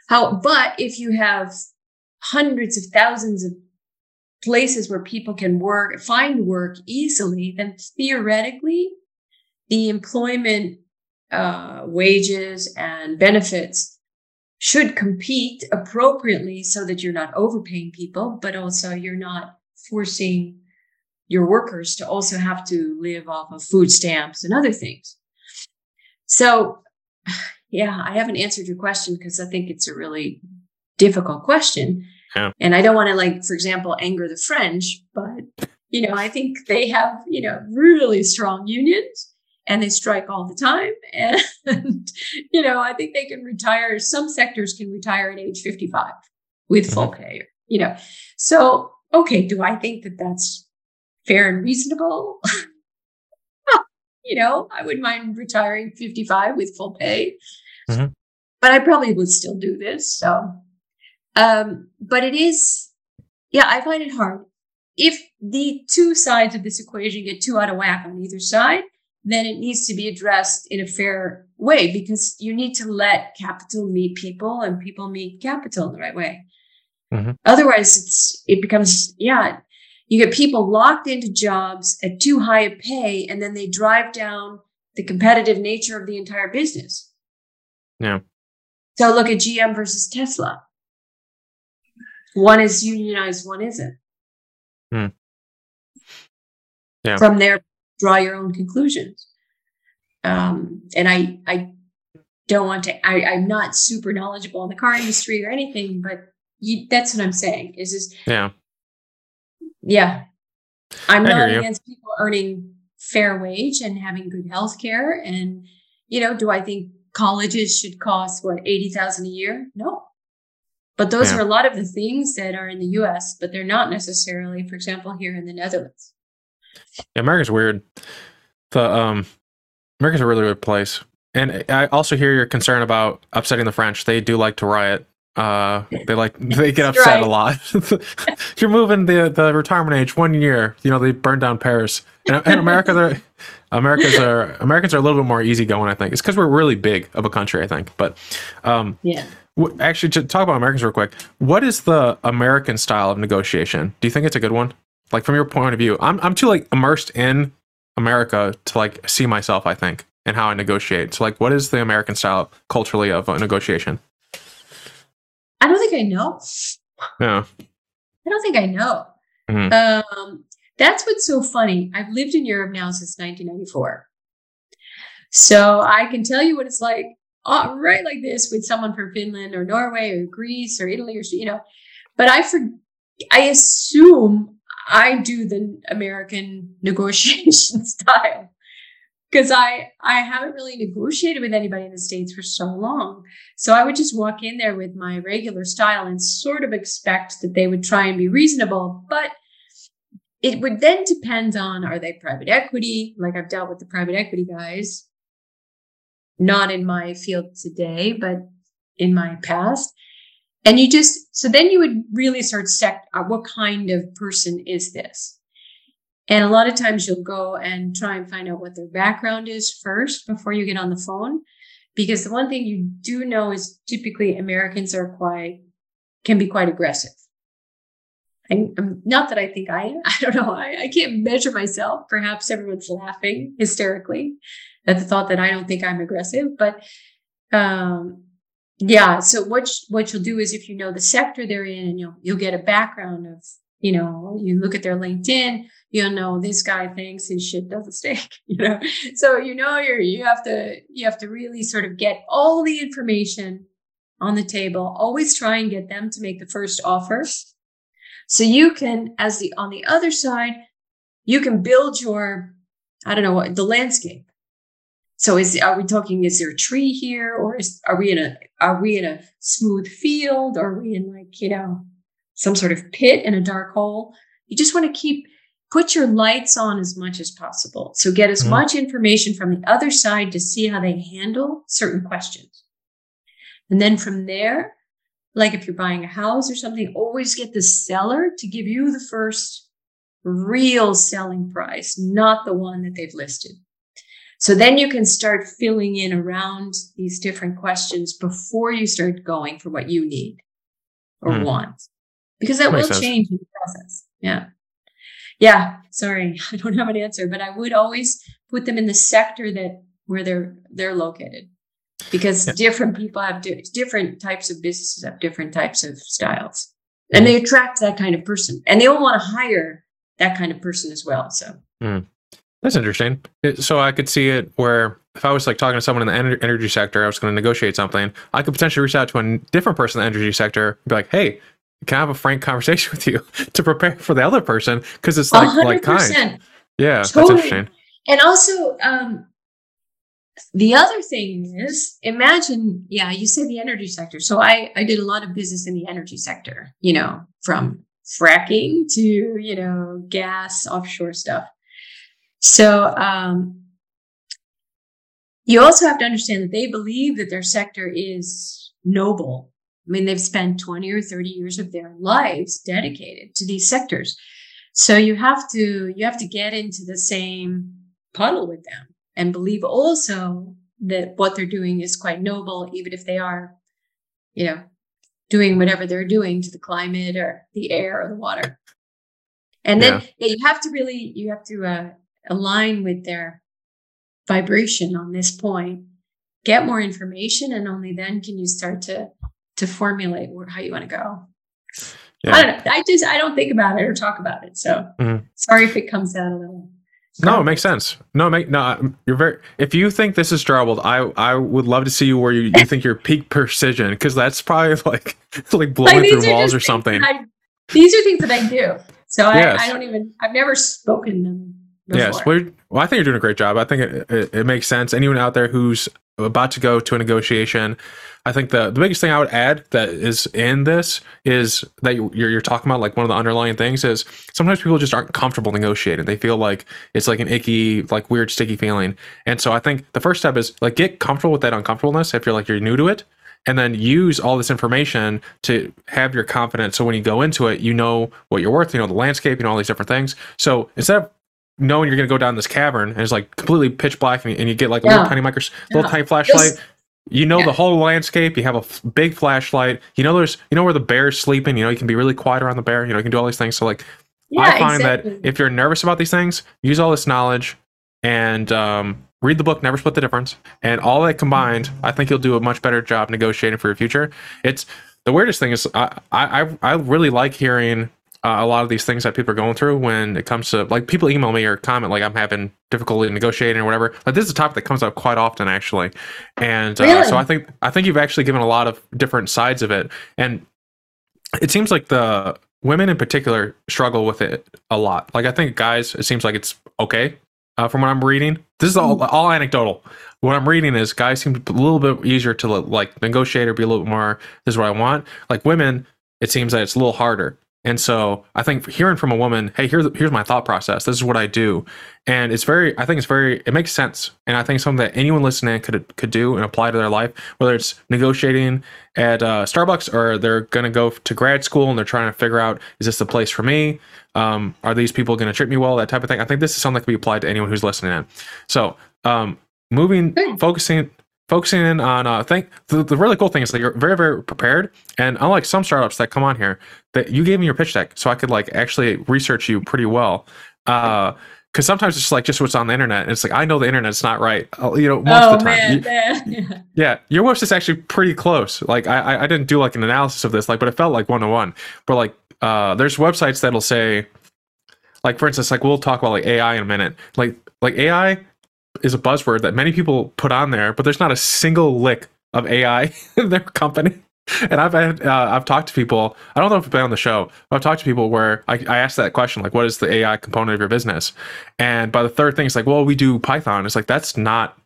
How, but if you have hundreds of thousands of places where people can work, find work easily, then theoretically, the employment uh, wages and benefits should compete appropriately so that you're not overpaying people, but also you're not forcing your workers to also have to live off of food stamps and other things. So yeah, I haven't answered your question because I think it's a really difficult question. Yeah. And I don't want to like, for example, anger the French, but you know, I think they have, you know, really strong unions and they strike all the time. And, you know, I think they can retire. Some sectors can retire at age 55 with full mm-hmm. pay, you know. So, okay, do I think that that's fair and reasonable? you know, I wouldn't mind retiring 55 with full pay, mm-hmm. but I probably would still do this. So, um, but it is, yeah, I find it hard. If the two sides of this equation get too out of whack on either side, then it needs to be addressed in a fair way because you need to let capital meet people and people meet capital in the right way. Mm-hmm. Otherwise, it's it becomes yeah you get people locked into jobs at too high a pay, and then they drive down the competitive nature of the entire business. Yeah. So look at GM versus Tesla. One is unionized, one isn't. Hmm. Yeah. From there, draw your own conclusions. Um, and I, I don't want to. I, I'm not super knowledgeable in the car industry or anything, but you, that's what I'm saying. Is is Yeah. Yeah. I'm I not you. against people earning fair wage and having good health care. And, you know, do I think colleges should cost what, 80,000 a year? No. But those Yeah. are a lot of the things that are in the US, but they're not necessarily, for example, here in the Netherlands. Yeah, America's weird. The um, America's a really weird place, and I also hear your concern about upsetting the French. They do like to riot. Uh, they like they get upset a lot. You're moving the the retirement age one year. You know they burn down Paris. And in America, they're Americans are Americans are a little bit more easygoing. I think it's because we're really big of a country. I think, but um, Yeah. wh- actually, to talk about Americans real quick, what is the American style of negotiation? Do you think it's a good one? Like from your point of view, I'm I'm too like immersed in America to like see myself. I think and how I negotiate. So like, what is the American style culturally of a negotiation? I don't think I know. Yeah, I don't think I know. Mhm. Um, that's what's so funny. I've lived in Europe now since 1994. So I can tell you what it's like uh, right like this with someone from Finland or Norway or Greece or Italy or, you know, but I for, I assume I do the American negotiation style because I I haven't really negotiated with anybody in the states for so long. So I would just walk in there with my regular style and sort of expect that they would try and be reasonable, but it would then depend on are they private equity? Like I've dealt with the private equity guys, not in my field today, but in my past. And you just so then you would really start sec uh, what kind of person is this? And a lot of times you'll go and try and find out what their background is first before you get on the phone. Because the one thing you do know is typically Americans are quite, can be quite aggressive. And um, not that I think I am. I don't know. I, I can't measure myself. Perhaps everyone's laughing hysterically at the thought that I don't think I'm aggressive. But um, yeah, so what what you'll do is if you know the sector they're in, and you'll you'll get a background of you know you look at their LinkedIn, you'll know this guy thinks his shit doesn't stink. You know, so you know you're you have to you have to really sort of get all the information on the table. Always try and get them to make the first offer, so you can as the on the other side you can build your I don't know what the landscape. So is are we talking? Is there a tree here, or is are we in a are we in a smooth field, or are we in like you know some sort of pit in a dark hole? You just want to keep put your lights on as much as possible. So get as Mhm. much information from the other side to see how they handle certain questions, and then from there, like if you're buying a house or something, always get the seller to give you the first real selling price, not the one that they've listed. So then you can start filling in around these different questions before you start going for what you need or Hmm. want, because that will sense. change in the process. Yeah. Yeah. Sorry, I don't have an answer, but I would always put them in the sector that where they're they're located, because Yeah. different people have di- different types of businesses have different types of styles, and mm. they attract that kind of person, and they all want to hire that kind of person as well. So mm. That's interesting. So I could see it where if I was like talking to someone in the ener- energy sector, I was going to negotiate something. I could potentially reach out to a different person in the energy sector, and be like, "Hey, can I have a frank conversation with you to prepare for the other person?" Because it's like hundred like kind. Yeah, that's Totally. interesting. And also, um, the other thing is, imagine, yeah, you said the energy sector. So I, I did a lot of business in the energy sector, you know, from fracking to, you know, gas, offshore stuff. So um, you also have to understand that they believe that their sector is noble. I mean, they've spent 20 or 30 years of their lives dedicated to these sectors. So you have to you have to get into the same puddle with them and believe also that what they're doing is quite noble, even if they are, you know, doing whatever they're doing to the climate or the air or the water. And then yeah, you have to really you have to uh, align with their vibration on this point, get more information, and only then can you start to to formulate where, how you want to go. Yeah. I don't know. I just I don't think about it or talk about it. So mm-hmm. sorry if it comes out a little. No, it makes sense. No, make no. You're very. If you think this is troubled, I I would love to see you where you, you think you're peak precision because that's probably like like blowing like, through walls or something. I, these are things that I do. So yes. I, I don't even. I've never spoken them. Before. Yes, well, well, I think you're doing a great job. I think it, it, it makes sense. Anyone out there who's about to go to a negotiation. I think the, the biggest thing I would add that is in this is that you're, you're talking about like one of the underlying things is sometimes people just aren't comfortable negotiating. They feel like it's like an icky, like weird, sticky feeling. And so I think the first step is like get comfortable with that uncomfortableness if you're like you're new to it. And then use all this information to have your confidence. So when you go into it, you know what you're worth, you know the landscape, you know all these different things. So instead of knowing you're going to go down this cavern and it's like completely pitch black and you, and you get like a yeah. little tiny micro, little yeah. tiny flashlight. You know yeah. the whole landscape. You have a f- big flashlight. You know there's you know where the bear's sleeping. You know you can be really quiet around the bear. You know you can do all these things. So like I find exactly. that if you're nervous about these things, use all this knowledge and um, read the book. Never split the difference. And all that combined, I think you'll do a much better job negotiating for your future. It's the weirdest thing is I I I really like hearing uh, a lot of these things that people are going through when it comes to like people email me or comment like I'm having difficulty negotiating or whatever. Like this is a topic that comes up quite often actually, and uh, really? so I think I think you've actually given a lot of different sides of it, and it seems like the women in particular struggle with it a lot. Like I think guys, it seems like it's okay uh, from what I'm reading. This is all all anecdotal. What I'm reading is guys seem a little bit easier to like negotiate or be a little bit more. This is what I want. Like women, it seems that it's a little harder. And so I think hearing from a woman, hey, here's here's my thought process. This is what I do, and it's very. I think it's very. It makes sense, and I think something that anyone listening could could do and apply to their life, whether it's negotiating at uh, Starbucks or they're going to go to grad school and they're trying to figure out is this the place for me? Um, are these people going to treat me well? That type of thing. I think this is something that can be applied to anyone who's listening in. So um, moving, focusing focusing in on uh think the, the really cool thing is that you're very very prepared. And unlike some startups that come on here that you gave me your pitch deck so i could like actually research you pretty well. Uh because sometimes it's like just what's on the internet and it's like i know the internet's not right uh, you know most oh, of the time. man, you, man. Yeah. your is actually pretty close. Like I, I didn't do like an analysis of this like but it felt like one-on-one but like uh there's websites that'll say like for instance like we'll talk about like ai in a minute. Like like ai is a buzzword that many people put on there, but there's not a single lick of AI in their company. And I've had, uh, I've talked to people. I don't know if I've been on the show. But I've talked to people where I, I asked that question, like, what is the AI component of your business? And by the third thing, it's like, well, we do Python. It's like that's not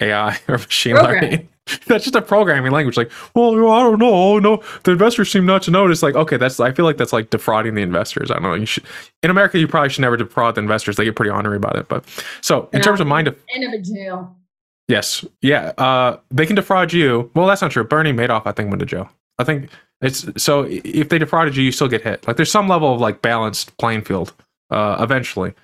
AI or machine Program. learning. that's just a programming language. Like, well, I don't know. No, the investors seem not to notice. Like, okay, that's. I feel like that's like defrauding the investors. I don't know. You should in America, you probably should never defraud the investors. They get pretty honorary about it. But so in terms of mind, of end of a jail. Yes, yeah. Uh, they can defraud you. Well, that's not true. Bernie Madoff, I think, went to jail. I think it's so if they defrauded you, you still get hit. Like there's some level of like balanced playing field. Uh, eventually,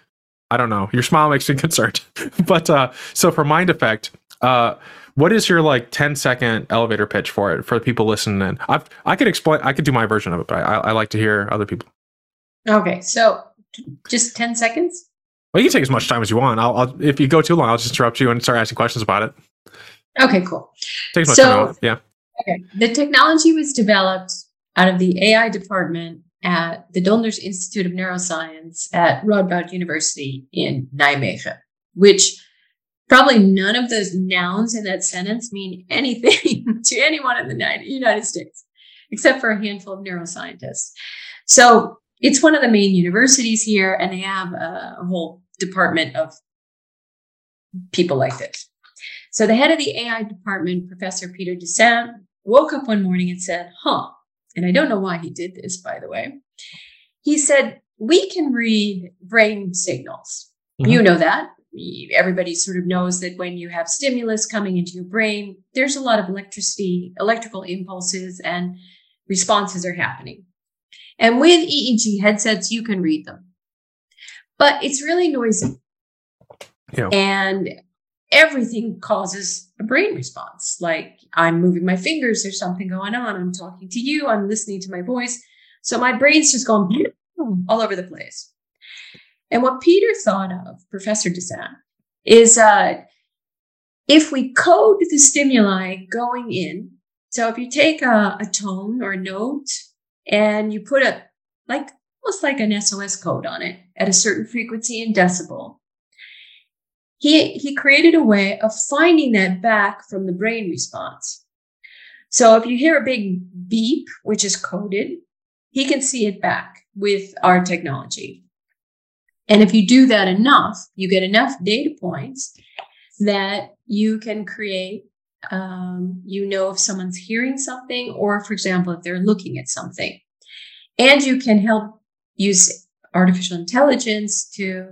I don't know. Your smile makes me concerned. but uh, so for MindAffect, uh, what is your like 10 second elevator pitch for it for the people listening in? I've, I could explain, I could do my version of it, but I, I like to hear other people. Okay. So just 10 seconds? Well, you can take as much time as you want. I'll, I'll, if you go too long, I'll just interrupt you and start asking questions about it. Okay, cool. Take as much so, time Yeah. Okay. The technology was developed out of the AI department at the Donders Institute of Neuroscience at Radboud University in Nijmegen, which probably none of those nouns in that sentence mean anything to anyone in the United States, except for a handful of neuroscientists. So it's one of the main universities here, and they have a, whole department of people like this. So the head of the AI department, Professor Peter Desain, woke up one morning and said, huh, and I don't know why he did this, by the way. He said, we can read brain signals. Mm-hmm. You know that everybody sort of knows that when you have stimulus coming into your brain, there's a lot of electricity, electrical impulses, and responses are happening. And with EEG headsets, you can read them, but it's really noisy. Yeah. And everything causes a brain response. Like I'm moving my fingers, there's something going on. I'm talking to you, I'm listening to my voice. So my brain's just going hmm. all over the place. And what Peter thought of, Professor Desain, is uh, if we code the stimuli going in, so if you take a, a tone or a note and you put a like almost like an SOS code on it at a certain frequency in decibel, he he created a way of finding that back from the brain response. So if you hear a big beep, which is coded, he can see it back with our technology. And if you do that enough, you get enough data points that you can create, um, you know, if someone's hearing something, or for example, if they're looking at something. And you can help use artificial intelligence to,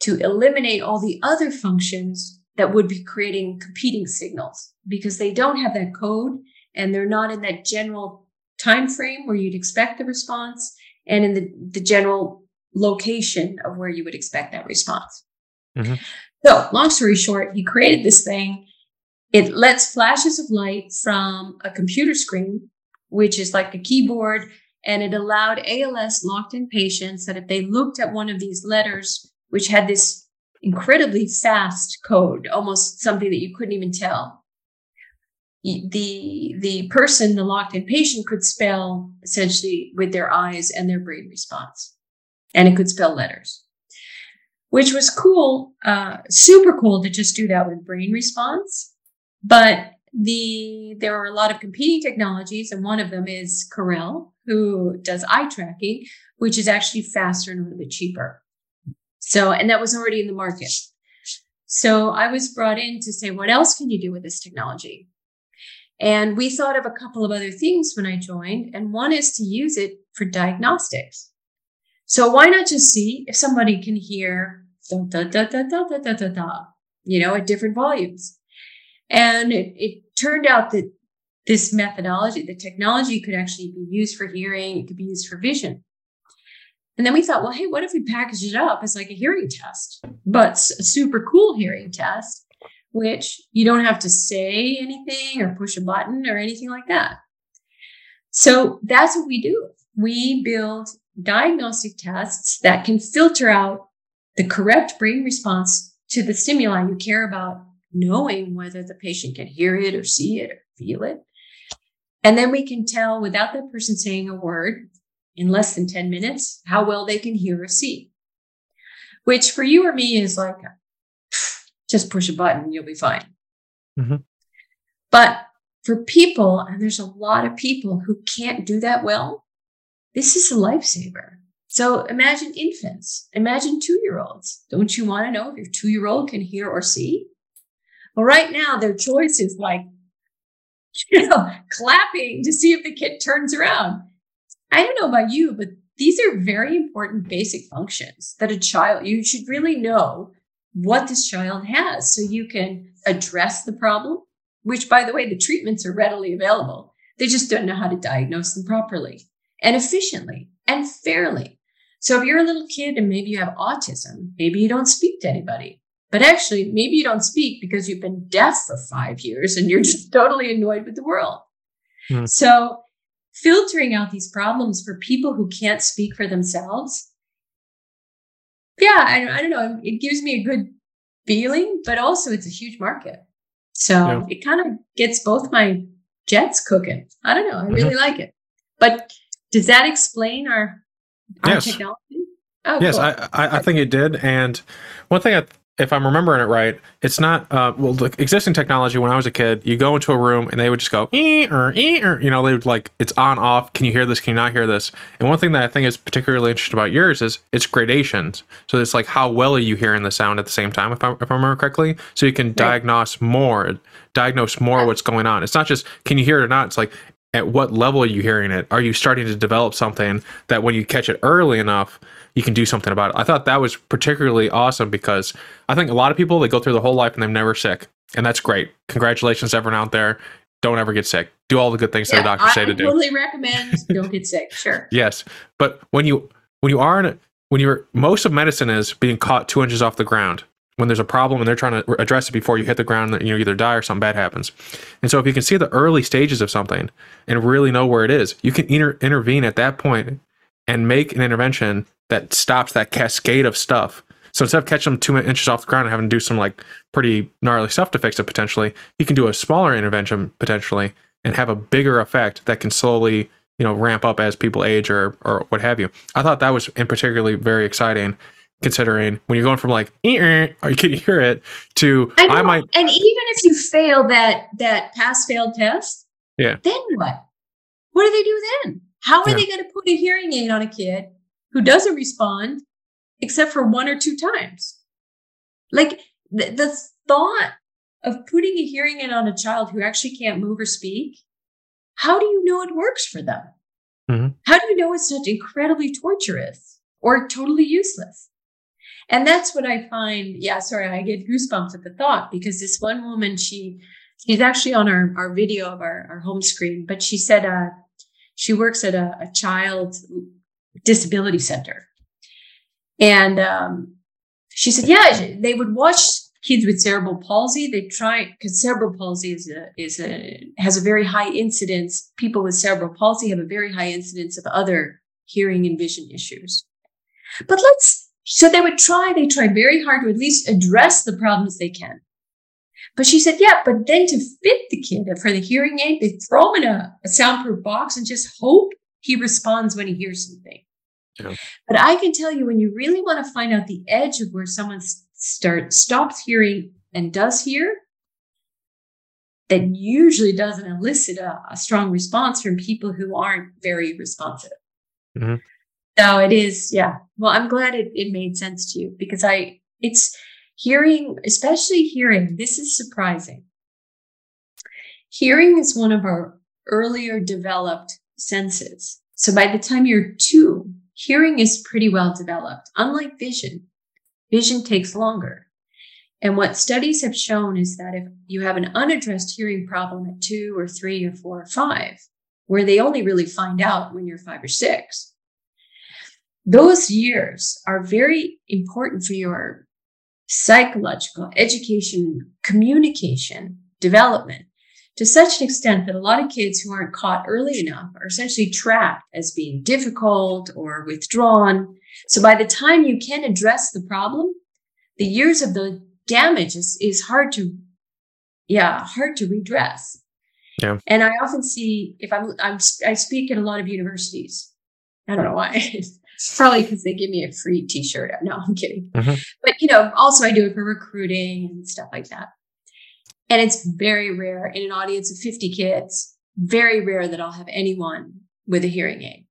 to eliminate all the other functions that would be creating competing signals because they don't have that code and they're not in that general time frame where you'd expect the response and in the, the general location of where you would expect that response. Mm-hmm. So, long story short, he created this thing. It lets flashes of light from a computer screen, which is like a keyboard, and it allowed ALS locked in patients that if they looked at one of these letters, which had this incredibly fast code, almost something that you couldn't even tell, the the person, the locked in patient, could spell essentially with their eyes and their brain response, and it could spell letters, which was cool, uh, super cool to just do that with brain response. But the there are a lot of competing technologies, and one of them is Corel, who does eye tracking, which is actually faster and a little bit cheaper. So, and that was already in the market. So I was brought in to say, what else can you do with this technology? And we thought of a couple of other things when I joined, and one is to use it for diagnostics. So why not just see if somebody can hear da da da da da da da da, da you know, at different volumes? And it, it turned out that this methodology, the technology could actually be used for hearing, it could be used for vision. And then we thought, well, hey, what if we package it up as like a hearing test, but a super cool hearing test which you don't have to say anything or push a button or anything like that. So that's what we do. We build diagnostic tests that can filter out the correct brain response to the stimuli you care about, knowing whether the patient can hear it or see it or feel it. And then we can tell without that person saying a word in less than 10 minutes how well they can hear or see, which for you or me is like just push a button, you'll be fine. Mm-hmm. But for people, and there's a lot of people who can't do that well, this is a lifesaver. So imagine infants, imagine two year olds. Don't you want to know if your two year old can hear or see? Well, right now, their choice is like, you know, clapping to see if the kid turns around. I don't know about you, but these are very important basic functions that a child, you should really know what this child has so you can address the problem, which, by the way, the treatments are readily available. They just don't know how to diagnose them properly and efficiently and fairly. So if you're a little kid and maybe you have autism, maybe you don't speak to anybody. But actually, maybe you don't speak because you've been deaf for five years and you're just totally annoyed with the world. Mm. So, filtering out these problems for people who can't speak for themselves yeah, I, I don't know. It gives me a good feeling, but also it's a huge market. So yeah. it kind of gets both my jets cooking. I don't know. I really mm-hmm. like it. But does that explain our, our yes. technology? Oh, yes, cool. I, I, I think it did. And one thing I if I'm remembering it right, it's not uh, well the existing technology. When I was a kid, you go into a room and they would just go ee or ee or you know they would like it's on off. Can you hear this? Can you not hear this? And one thing that I think is particularly interesting about yours is it's gradations. So it's like how well are you hearing the sound at the same time, if I if I remember correctly. So you can right. diagnose more, diagnose more what's going on. It's not just can you hear it or not. It's like at what level are you hearing it? Are you starting to develop something that when you catch it early enough you can do something about it. I thought that was particularly awesome because I think a lot of people they go through the whole life and they're never sick, and that's great. Congratulations, everyone out there. Don't ever get sick. Do all the good things yeah, that the doctors I say to do. I totally recommend don't get sick. Sure. yes, but when you when you are in when you're most of medicine is being caught two inches off the ground when there's a problem and they're trying to address it before you hit the ground you know either die or something bad happens and so if you can see the early stages of something and really know where it is you can inter- intervene at that point and make an intervention that stops that cascade of stuff So instead of catching them two inches off the ground and having to do some like pretty gnarly stuff to fix it potentially, you can do a smaller intervention potentially and have a bigger effect that can slowly you know ramp up as people age or or what have you. I thought that was in particularly very exciting considering when you're going from like or you can hear it to I, I might and even if you fail that that pass fail test, Yeah. then what? What do they do then? How are Yeah. they going to put a hearing aid on a kid who doesn't respond except for one or two times? Like the, the thought of putting a hearing aid on a child who actually can't move or speak, how do you know it works for them? Mhm. How do you know it's not incredibly torturous or totally useless? And that's what I find. Yeah, sorry, I get goosebumps at the thought because this one woman, she she's actually on our, our video of our, our home screen, but she said uh, she works at a, a child disability center. And um, she said, yeah, they would watch kids with cerebral palsy. They try because cerebral palsy is a is a has a very high incidence. People with cerebral palsy have a very high incidence of other hearing and vision issues. But let's so they would try, they try very hard to at least address the problems they can. But she said, yeah, but then to fit the kid for the hearing aid, they throw him in a, a soundproof box and just hope he responds when he hears something. Yeah. But I can tell you when you really want to find out the edge of where someone starts stops hearing and does hear, that usually doesn't elicit a, a strong response from people who aren't very responsive. Mhm. So it is, yeah. Well, I'm glad it, it made sense to you because I, it's hearing, especially hearing, this is surprising. Hearing is one of our earlier developed senses. So by the time you're two, hearing is pretty well developed. Unlike vision, vision takes longer. And what studies have shown is that if you have an unaddressed hearing problem at two or three or four or five, where they only really find out when you're five or six, those years are very important for your psychological education, communication, development to such an extent that a lot of kids who aren't caught early enough are essentially trapped as being difficult or withdrawn. So by the time you can address the problem, the years of the damage is, is hard to, yeah, hard to redress. Yeah. And I often see if I'm, I'm, I speak at a lot of universities. I don't know why. Probably because they give me a free t-shirt. No, I'm kidding. Mhm. But you know, also I do it for recruiting and stuff like that. And it's very rare in an audience of 50 kids, very rare that I'll have anyone with a hearing aid.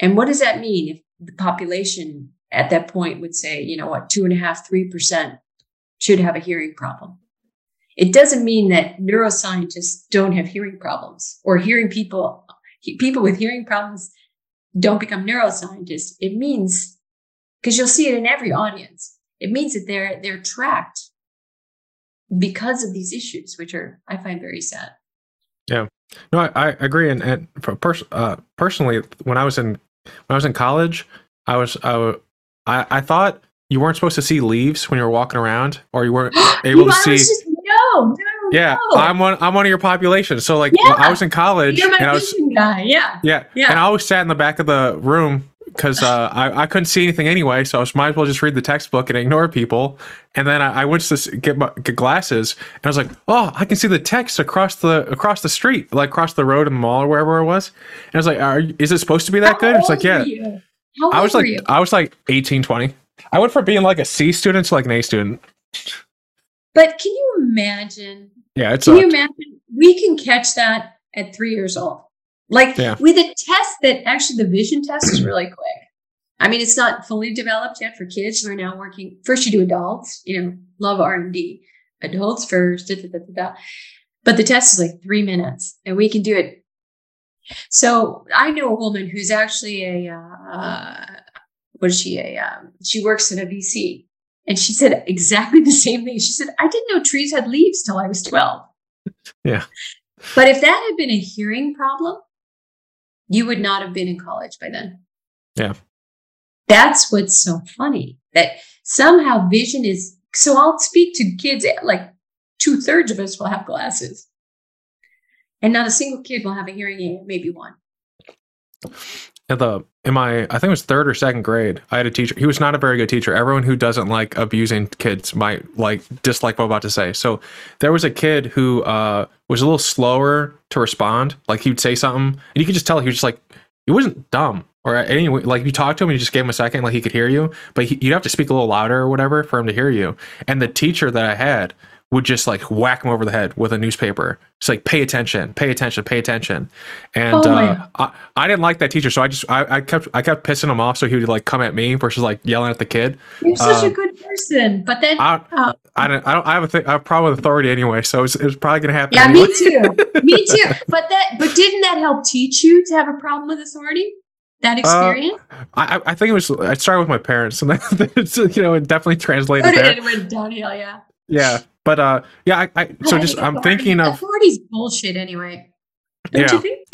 And what does that mean if the population at that point would say, you know what, two and a half, three percent should have a hearing problem? It doesn't mean that neuroscientists don't have hearing problems or hearing people, people with hearing problems don't become neuroscientists. It means, because you'll see it in every audience, it means that they're, they're tracked because of these issues, which are, I find very sad. Yeah, no, I, I agree. And, and for pers- uh, personally, when I was in when I was in college, I was I, I I thought you weren't supposed to see leaves when you were walking around, or you weren't able You to see. just- no, no, yeah, no. I'm one. I'm one of your population. So like, when I was in college, You're my and I was guy. Yeah. yeah, Yeah. and I always sat in the back of the room because uh, I I couldn't see anything anyway, so I was might as well just read the textbook and ignore people. And then I, I went to get my, get glasses, and I was like, oh, I can see the text across the across the street, like across the road in the mall or wherever it was. And I was like, Are, is it supposed to be that How good? It's like, yeah. were you? How I was old like, you? I was like 18, 20. I went from being like a C student to like an A student. But can you imagine? Yeah, it's Can you imagine? We can catch that at three years old. Like Yeah. with a test that actually the vision test is really quick. I mean, it's not fully developed yet for kids. We're now working. First, you do adults. You know, love R and D. Adults first. Da, da, da. But the test is like three minutes, and we can do it. So I know a woman who's actually a uh, what is she? A um, she works at a VC, and she said exactly the same thing. She said, "I didn't know trees had leaves till I was 12. Yeah. But if that had been a hearing problem, you would not have been in college by then. Yeah. That's what's so funny that somehow vision is. So I'll speak to kids, like two thirds of us will have glasses. And not a single kid will have a hearing aid, maybe one. At the in my I think it was third or second grade, I had a teacher. He was not a very good teacher. Everyone who doesn't like abusing kids might like dislike what I'm about to say. So there was a kid who uh, was a little slower to respond. Like he would say something, and you could just tell he was just like he wasn't dumb or anyway. Like you talked to him, you just gave him a second, like he could hear you, but he, you'd have to speak a little louder or whatever for him to hear you. And the teacher that I had would just like whack him over the head with a newspaper. It's like pay attention, pay attention, pay attention. And Oh, uh, I, I didn't like that teacher, so I just I, I kept I kept pissing him off, so he would like come at me versus like yelling at the kid. You're such uh, a good person. But then, I uh, I don't I don't I have a thing I have a problem with authority anyway, so it's, it's probably gonna happen. yeah, anyway. me too. me too. But that, but didn't that help teach you to have a problem with authority? That experience? I I- I think it was I started with my parents, and then it's, you know it definitely translated But there. it went downhill, yeah. Yeah, but uh, yeah, I, I so just I'm thinking of authority's bullshit anyway. Don't Yeah. you think?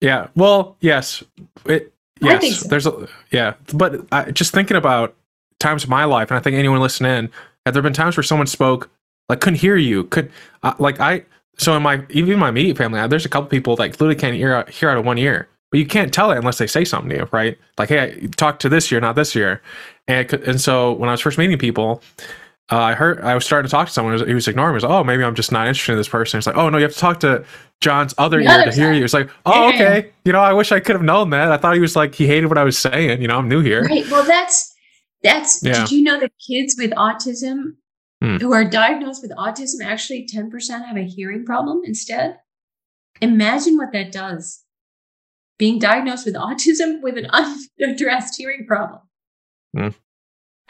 Yeah. Well, yes. It, yes. so. There's a yeah, but I, just thinking about times of my life, and I think anyone listening, have there been times where someone spoke like couldn't hear you, could uh, like I so in my even my immediate family, uh, there's a couple people like literally can't hear out, hear out of one ear, but you can't tell it unless they say something to you, right? Like hey, I talk to this year, not this year, and and so when I was first meeting people. Uh, I heard I was starting to talk to someone. He was ignoring me. He was like, "Oh, maybe I'm just not interested in this person." It's like, "Oh no, you have to talk to John's other The ear other to hear you." It's like, "Oh, Yeah. okay." You know, I wish I could have known that. I thought he was like he hated what I was saying. You know, I'm new here. Right. Well, that's that's. Yeah. Did you know that kids with autism Hmm. who are diagnosed with autism actually ten percent have a hearing problem instead? Imagine what that does. Being diagnosed with autism with an unaddressed hearing problem. Hmm.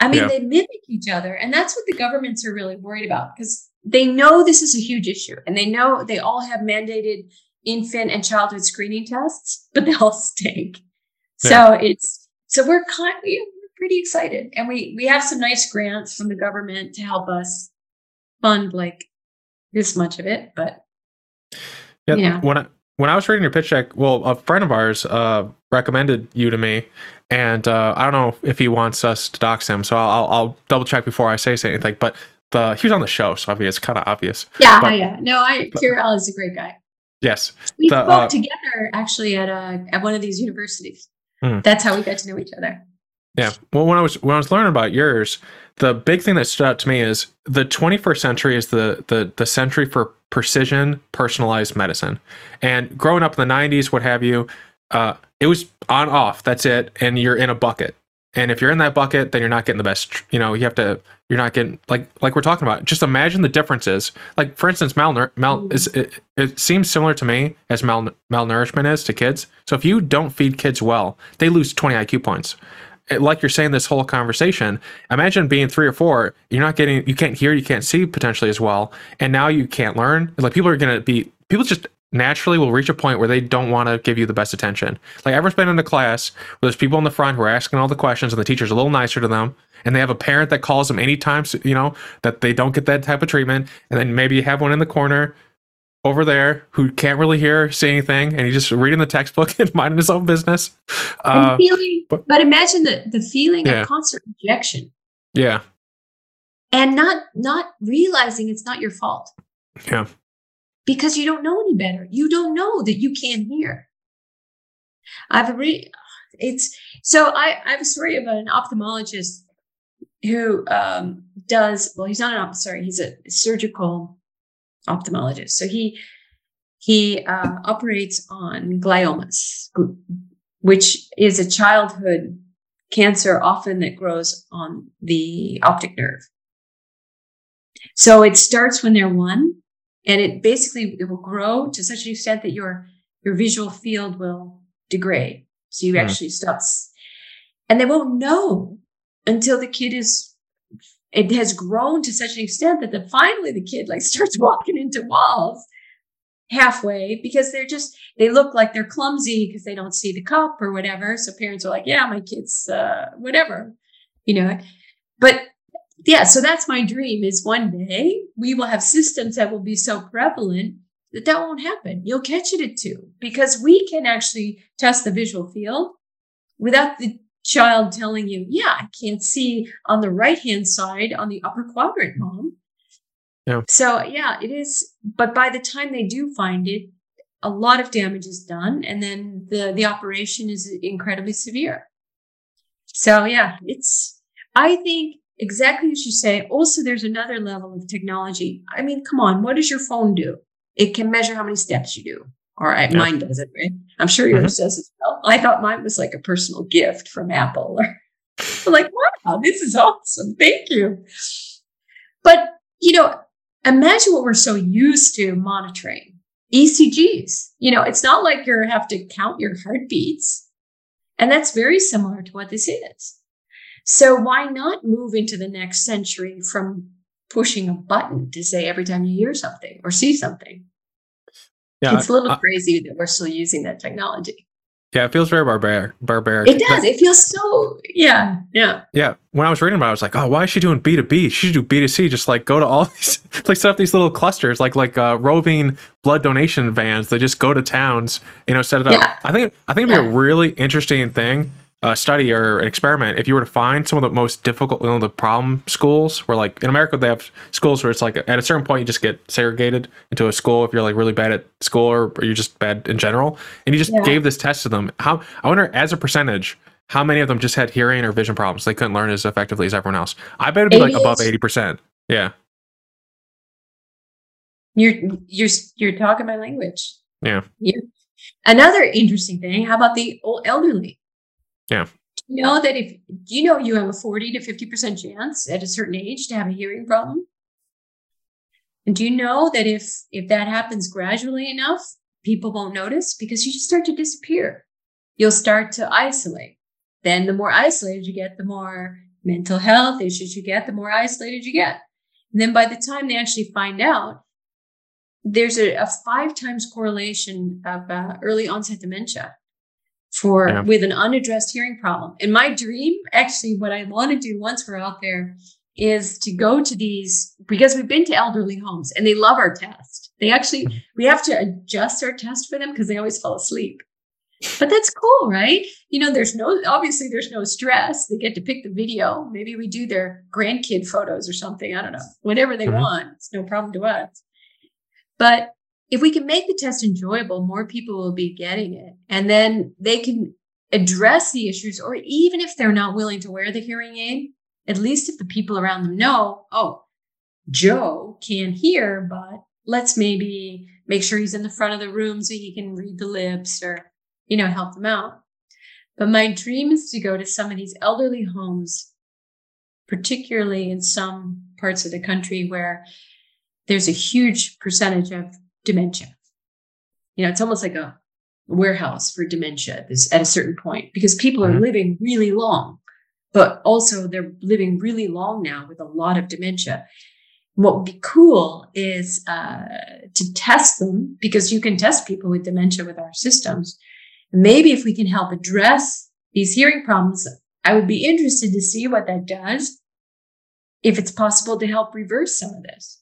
I mean, Yeah. they mimic each other, and that's what the governments are really worried about because they know this is a huge issue, and they know they all have mandated infant and childhood screening tests, but they all stink. So it's so we're kind we're pretty excited, and we we have some nice grants from the government to help us fund like this much of it. But Yeah. Yeah. When I when I was reading your pitch deck, well, a friend of ours uh, recommended you to me, and uh, I don't know if he wants us to dox him, so I'll, I'll double check before I say anything. But the he was on the show, so I mean, it's kind of obvious. yeah, But- yeah, no, I Kirill is a great guy. Yes. We The, spoke uh, together actually at a at one of these universities. Hmm. That's how we got to know each other. Yeah. Well, when I was when I was learning about yours, the big thing that stood out to me is the 21st century is the the the century for precision personalized medicine. And growing up in the 90s, what have you, uh, it was on off. That's it, and you're in a bucket. And if you're in that bucket, then you're not getting the best. You know, you have to. You're not getting like like we're talking about. Just imagine the differences. Like for instance, malnour mal is it, it seems similar to me as mal malnourishment is to kids. So if you don't feed kids well, they lose 20 IQ points it- like you're saying this whole conversation imagine being three or four you're not getting you can't hear you can't see potentially as well and now you can't learn like people are going to be people just naturally will reach a point where they don't want to give you the best attention like everyone's been in a class where there's people in the front who are asking all the questions and the teacher's a little nicer to them and they have a parent that calls them anytime you know that they don't get that type of treatment and then maybe you have one in the corner over there who can't really hear see anything and he's just reading the textbook and minding his own business And uh, feeling, but- but, imagine the the feeling Yeah. of constant rejection yeah and not not realizing it's not your fault. Yeah. Because you don't know any better. You don't know that you can't hear. I've re it's so I, I have a story about an ophthalmologist who um, does well, he's not an op sorry, he's a surgical ophthalmologist. So he he uh, operates on gliomas, which is a childhood cancer often that grows on the optic nerve. So it starts when they're one, and it basically it will grow to such an extent that your your visual field will degrade. So you Hmm. actually stop, and they won't know until the kid is it has grown to such an extent that then finally the kid like starts walking into walls halfway because they're just they look like they're clumsy because they don't see the cup or whatever. So parents are like, yeah, my kid's uh, whatever, you know. But yeah, so that's my dream is one day we will have systems that will be so prevalent that that won't happen. You'll catch it at two because we can actually test the visual field without the child telling you, yeah, I can't see on the right hand side on the upper quadrant, mom. Yeah. So yeah, it is. But by the time they do find it, a lot of damage is done and then the the operation is incredibly severe so yeah it's i think exactly as you say also there's another level of technology i mean come on what does your phone do it can measure how many steps you do All right, yeah. mine does it right i'm sure yours mm-hmm. does as well i thought mine was like a personal gift from apple like wow this is awesome thank you but you know imagine what we're so used to monitoring ECGs. You know, it's not like you have to count your heartbeats. And that's very similar to what this is. So why not move into the next century from pushing a button to say every time you hear something or see something? Yeah, it's a little crazy that we're still using that technology. Yeah, it feels very barbaric. Barbaric. It does. It feels so. Yeah, yeah. Yeah. When I was reading about, it, I was like, oh, why is she doing B two B? She should do B two C. Just like go to all these, like set up these little clusters, like like uh, roving blood donation vans that just go to towns. You know, set it up. Yeah. I think I think it'd be yeah. a really interesting thing a study or an experiment, if you were to find some of the most difficult, you know, the problem schools, where like in America they have schools where it's like at a certain point you just get segregated into a school if you're like really bad at school or, or you're just bad in general, and you just yeah. gave this test to them. How I wonder, as a percentage, how many of them just had hearing or vision problems? They couldn't learn as effectively as everyone else. I bet it'd be like above eighty percent. Yeah. You're you're you're talking my language. Yeah. Yeah. Another interesting thing. How about the old elderly? Yeah. You know that if you know you have a 40 to 50% chance at a certain age to have a hearing problem? And do you know that if if that happens gradually enough, people won't notice because you just start to disappear. You'll start to isolate. Then the more isolated you get, the more mental health issues you get, the more isolated you get. And then by the time they actually find out, there's a, a five times correlation of uh, early onset dementia for yeah. with an unaddressed hearing problem. And my dream, actually, what I want to do once we're out there is to go to these because we've been to elderly homes and they love our test. They actually we have to adjust our test for them because they always fall asleep. But that's cool, right? You know, there's no obviously there's no stress. They get to pick the video. Maybe we do their grandkid photos or something. I don't know. Whatever they mm-hmm. want. It's no problem to us. But if we can make the test enjoyable, more people will be getting it. And then they can address the issues, or even if they're not willing to wear the hearing aid, at least if the people around them know, oh, Joe can't hear, but let's maybe make sure he's in the front of the room so he can read the lips or, you know, help them out. But my dream is to go to some of these elderly homes, particularly in some parts of the country where there's a huge percentage of dementia. You know, it's almost like a warehouse for dementia this, at a certain point because people are mm-hmm. living really long, but also they're living really long now with a lot of dementia. What would be cool is uh, to test them because you can test people with dementia with our systems. Maybe if we can help address these hearing problems, I would be interested to see what that does. If it's possible to help reverse some of this.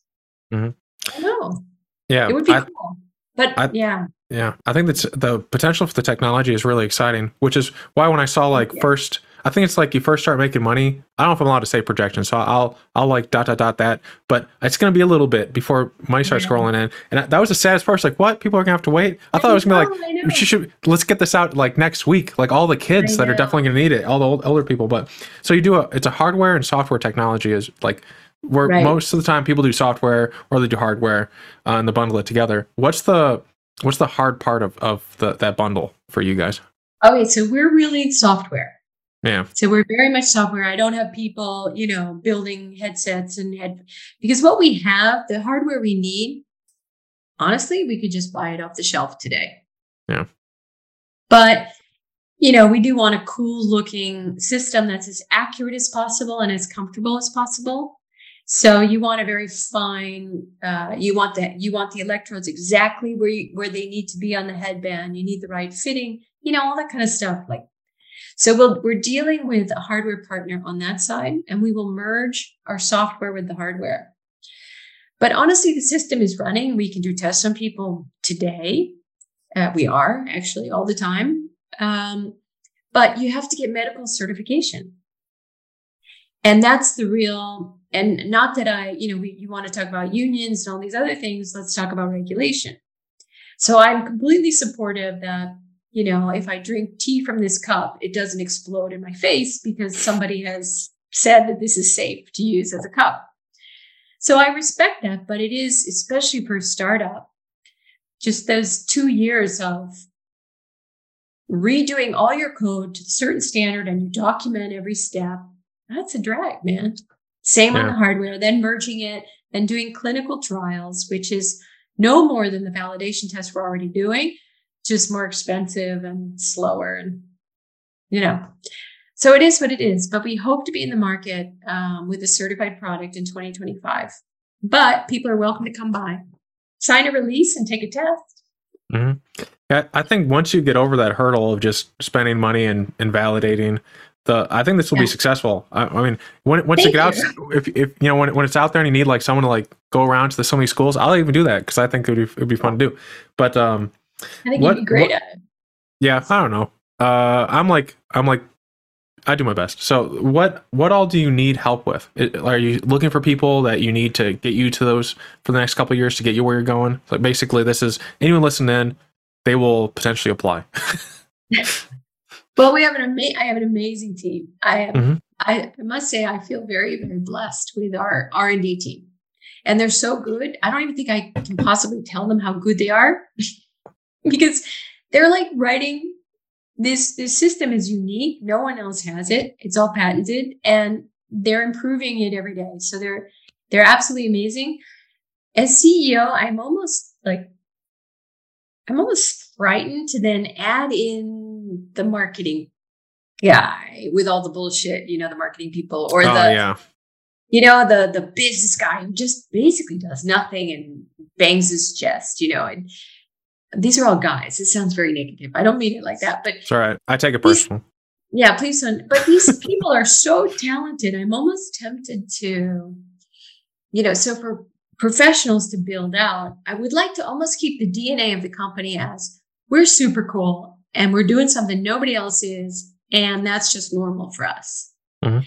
Mm-hmm. I know. Yeah, it would be I, cool. But I, yeah, yeah, I think that's the potential for the technology is really exciting. Which is why when I saw like yeah. first, I think it's like you first start making money. I don't know if I'm allowed to say projection, so I'll I'll like dot dot dot that. But it's gonna be a little bit before money starts yeah. rolling in, and that was the saddest part. It's like what people are gonna have to wait. I, I thought it was gonna be like she should let's get this out like next week. Like all the kids that are definitely gonna need it, all the old elder people. But so you do a it's a hardware and software technology is like where right. most of the time people do software or they do hardware uh, and they bundle it together. What's the what's the hard part of of the, that bundle for you guys? Okay, so we're really software. Yeah. So we're very much software. I don't have people, you know, building headsets and head because what we have, the hardware we need, honestly, we could just buy it off the shelf today. Yeah. But you know, we do want a cool looking system that's as accurate as possible and as comfortable as possible. So you want a very fine, uh, you want that, you want the electrodes exactly where you, where they need to be on the headband. You need the right fitting, you know, all that kind of stuff. Like, so we'll, we're dealing with a hardware partner on that side and we will merge our software with the hardware. But honestly, the system is running. We can do tests on people today. Uh, we are actually all the time. Um, but you have to get medical certification. And that's the real and not that I, you know, we, you want to talk about unions and all these other things. Let's talk about regulation. So I'm completely supportive that, you know, if I drink tea from this cup, it doesn't explode in my face because somebody has said that this is safe to use as a cup. So I respect that, but it is, especially for a startup, just those two years of redoing all your code to a certain standard and you document every step. That's a drag, man. Same yeah. on the hardware, then merging it, then doing clinical trials, which is no more than the validation test we're already doing, just more expensive and slower. And, you know, so it is what it is. But we hope to be in the market um, with a certified product in 2025. But people are welcome to come by, sign a release, and take a test. Mm-hmm. I think once you get over that hurdle of just spending money and, and validating the, I think this will yeah. be successful. I, I mean, when once Thank you get out, if if you know when when it's out there and you need like someone to like go around to the, so many schools, I'll even do that because I think it would be, it'd be fun to do. But um, I think what, you'd be great what, at it. Yeah, I don't know. Uh, I'm like I'm like I do my best. So what what all do you need help with? It, are you looking for people that you need to get you to those for the next couple years to get you where you're going? Like basically, this is anyone listening, in, they will potentially apply. Well, we have an ama- I have an amazing team. I have, mm-hmm. I, I must say I feel very very blessed with our R and D team, and they're so good. I don't even think I can possibly tell them how good they are because they're like writing this. This system is unique. No one else has it. It's all patented, and they're improving it every day. So they're they're absolutely amazing. As CEO, I'm almost like I'm almost frightened to then add in the marketing guy with all the bullshit, you know, the marketing people or oh, the yeah. you know, the the business guy who just basically does nothing and bangs his chest, you know, and these are all guys. It sounds very negative. I don't mean it like that, but it's all right. I take it personal. yeah, please don't. But these people are so talented. I'm almost tempted to, you know, so for professionals to build out, I would like to almost keep the DNA of the company as we're super cool and we're doing something nobody else is and that's just normal for us. Mm-hmm.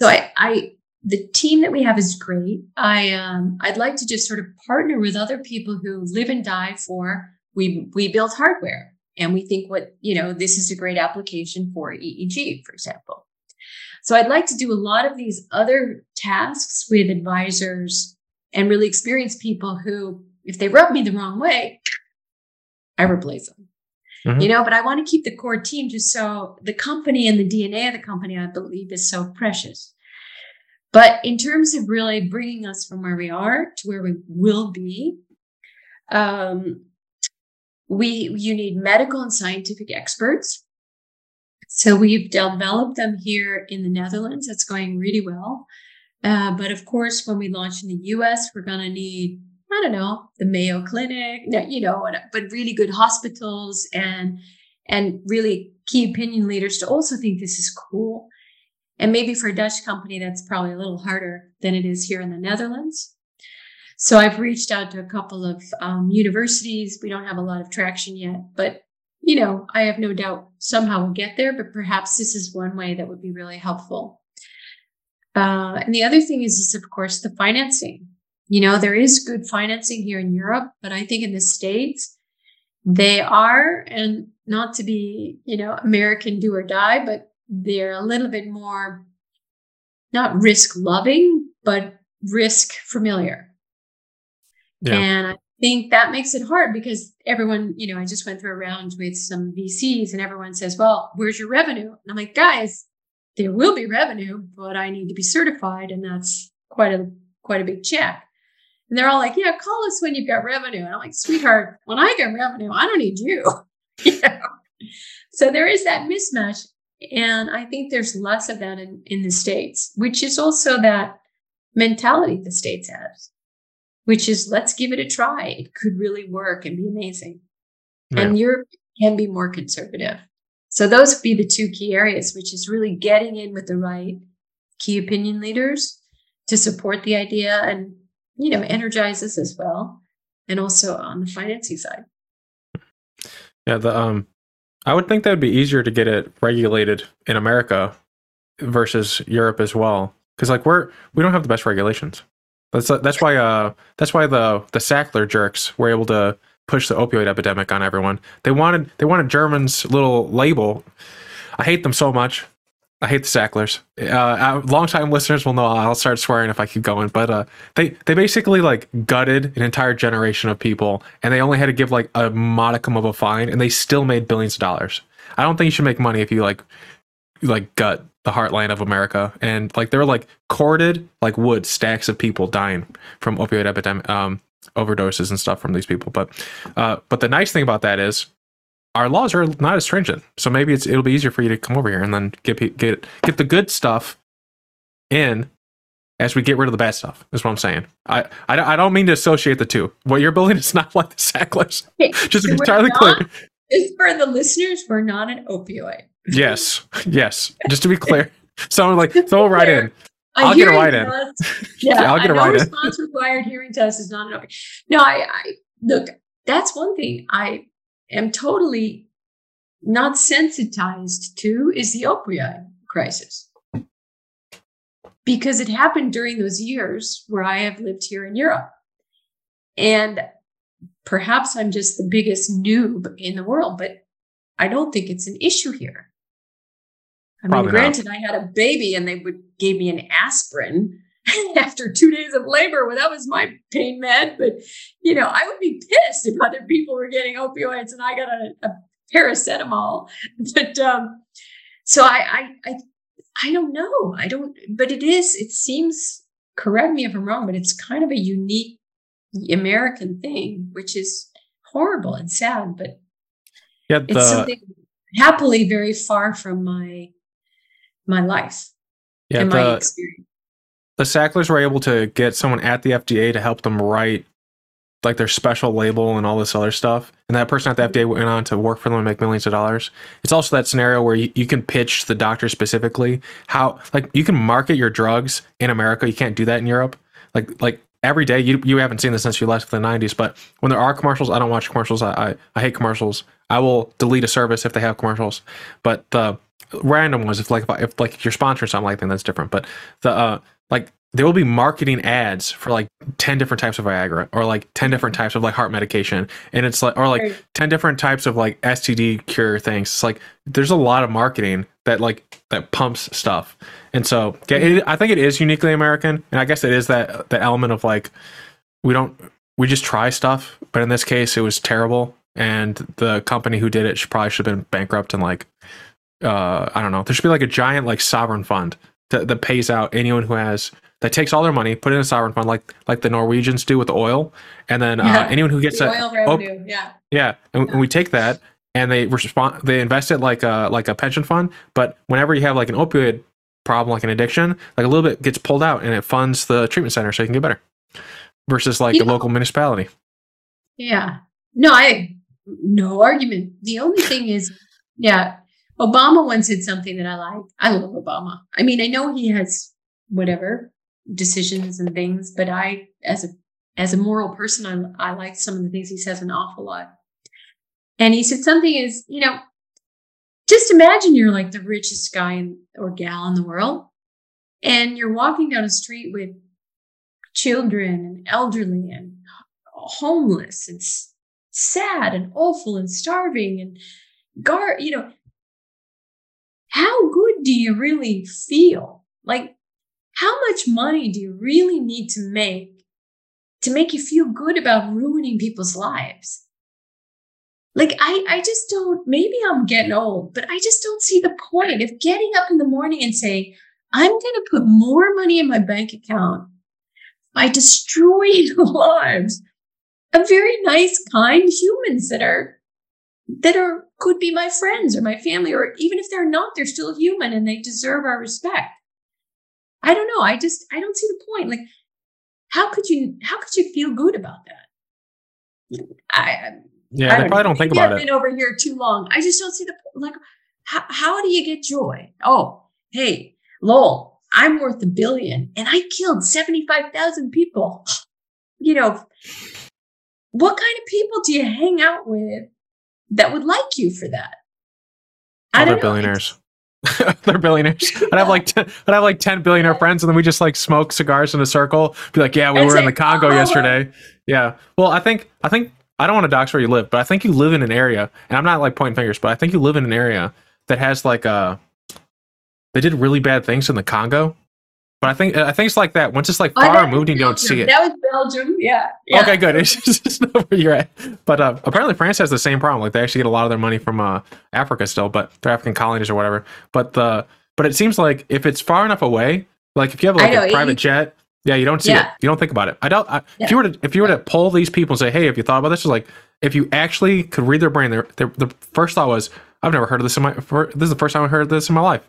so I, I the team that we have is great. I um i'd like to just sort of partner with other people who live and die for we we build hardware and we think what you know this is a great application for eeg for example. So i'd like to do a lot of these other tasks with advisors and really experienced people who if they rub me the wrong way i replace them Mm-hmm. You know, but I want to keep the core team just so the company and the DNA of the company, I believe, is so precious. But in terms of really bringing us from where we are to where we will be, um, we you need medical and scientific experts. So we've developed them here in the Netherlands. That's going really well. Uh, but of course, when we launch in the US, we're going to need I don't know, the Mayo Clinic, you know, but really good hospitals and and really key opinion leaders to also think this is cool. And maybe for a Dutch company, that's probably a little harder than it is here in the Netherlands. So I've reached out to a couple of um, universities. We don't have a lot of traction yet, but you know, I have no doubt somehow we'll get there. But perhaps this is one way that would be really helpful. Uh, and the other thing is, is of course the financing. You know, there is good financing here in Europe, but I think in the States, they are, and not to be, you know, American do or die, but they're a little bit more not risk loving, but risk familiar. Yeah. And I think that makes it hard because everyone, you know, I just went through a round with some VCs and everyone says, well, where's your revenue? And I'm like, guys, there will be revenue, but I need to be certified. And that's quite a, quite a big check. And they're all like, yeah, call us when you've got revenue. And I'm like, sweetheart, when I get revenue, I don't need you. you know? So there is that mismatch. And I think there's less of that in, in the States, which is also that mentality the States has, which is let's give it a try. It could really work and be amazing. Yeah. And Europe can be more conservative. So those would be the two key areas, which is really getting in with the right key opinion leaders to support the idea and you know, energizes as well. And also on the financing side. Yeah, the um I would think that would be easier to get it regulated in America versus Europe as well. Because like we're we don't have the best regulations. That's that's why uh that's why the the Sackler jerks were able to push the opioid epidemic on everyone. They wanted they wanted German's little label. I hate them so much. I hate the Sacklers. Uh, longtime listeners will know I'll start swearing if I keep going. But uh, they they basically like gutted an entire generation of people, and they only had to give like a modicum of a fine, and they still made billions of dollars. I don't think you should make money if you like like gut the heartland of America, and like they're like corded like wood, stacks of people dying from opioid epidemic um, overdoses and stuff from these people. But uh, but the nice thing about that is our laws are not as stringent, so maybe it's it'll be easier for you to come over here and then get get get the good stuff in as we get rid of the bad stuff. Is what I'm saying. I I, I don't mean to associate the two. What you're building is not like the Sacklers. Just to be entirely clear. Just for the listeners, we're not an opioid. Yes, yes. Just to be clear, someone like throw it right in. I'll get a right in. Yeah, yeah, I'll get a right response in. required hearing test is not an opioid. No, I, I look. That's one thing I am totally not sensitized to is the opioid crisis because it happened during those years where I have lived here in Europe. And perhaps I'm just the biggest noob in the world, but I don't think it's an issue here. I mean, Probably granted, not. I had a baby and they would gave me an aspirin after two days of labor. Well, that was my pain med. But you know, I would be pissed if other people were getting opioids and I got a, a paracetamol. But um, so I, I, I, I don't know. I don't. But it is. It seems. Correct me if I'm wrong, but it's kind of a unique American thing, which is horrible and sad. But yeah, the, it's something happily very far from my my life yeah, and the, my experience. The Sacklers were able to get someone at the FDA to help them write like their special label and all this other stuff. And that person at the FDA went on to work for them and make millions of dollars. It's also that scenario where you, you can pitch the doctor specifically how like you can market your drugs in America. You can't do that in Europe. Like like every day you you haven't seen this since you left the 90s, but when there are commercials, I don't watch commercials. I I, I hate commercials. I will delete a service if they have commercials. But the random ones if like if, if like you're sponsoring something like that that's different but the uh like there will be marketing ads for like 10 different types of viagra or like 10 different types of like heart medication. And it's like or like 10 different types of like std cure things. It's like there's a lot of marketing that like that pumps stuff. And so yeah, it, i think it is uniquely american. And i guess it is that the element of like we don't we just try stuff. But in this case it was terrible. And the company who did it should probably should have been bankrupt and like uh, I don't know. There should be like a giant like sovereign fund that, that pays out anyone who has that takes all their money, put it in a sovereign fund like like the Norwegians do with the oil, and then uh, yeah, uh, anyone who gets the oil revenue, oh, yeah, yeah, and, yeah. we take that and they respond, they invest it like a like a pension fund. But whenever you have like an opioid problem, like an addiction, like a little bit gets pulled out and it funds the treatment center so you can get better, versus like you a know, local municipality. Yeah, no, I no argument. The only thing is, yeah, Obama once said something that I like. I love Obama. I mean, I know he has whatever decisions and things, but I, as a as a moral person, I I like some of the things he says an awful lot. And he said something is, you know, just imagine you're like the richest guy in, or gal in the world, and you're walking down a street with children and elderly and homeless and sad and awful and starving and gar, you know, how good do you really feel? Like, how much money do you really need to make to make you feel good about ruining people's lives? Like, I, I just don't, maybe I'm getting old, but I just don't see the point of getting up in the morning and saying, I'm going to put more money in my bank account by destroying the lives of very nice, kind humans that are that are could be my friends or my family, or even if they're not, they're still human and they deserve our respect. I don't know. I just I don't see the point. Like, how could you how could you feel good about that? I yeah, I don't they probably don't think about it. I've been over here too long. I just don't see the like. How, how do you get joy? Oh, hey, lol, I'm worth a billion, and I killed seventy five thousand people. You know, what kind of people do you hang out with that would like you for that. I Other billionaires. They're billionaires. I'd have like i I'd have like ten billionaire friends, and then we just like smoke cigars in a circle. Be like, yeah, we were in the Congo oh, yesterday. Yeah. Well, I think I think I don't want to dox where you live, but I think you live in an area, and I'm not like pointing fingers, but I think you live in an area that has like a. They did really bad things in the Congo, but I think I think it's like that. Once it's like Oh, far removed, you don't see it. That was Belgium. Yeah. yeah. Okay, good. It's just not where you're at. But uh, apparently, France has the same problem. Like they actually get a lot of their money from uh, Africa still, but they're African colonies or whatever. But the but it seems like if it's far enough away, like if you have like know, a private jet, yeah, you don't see Yeah. it. You don't think about it. I don't. I, Yeah. If you were to if you were to poll these people and say, hey, have you thought about this? It's like if you actually could read their brain, their, their the first thought was, I've never heard of this in my. For, this is the first time I heard of this in my life.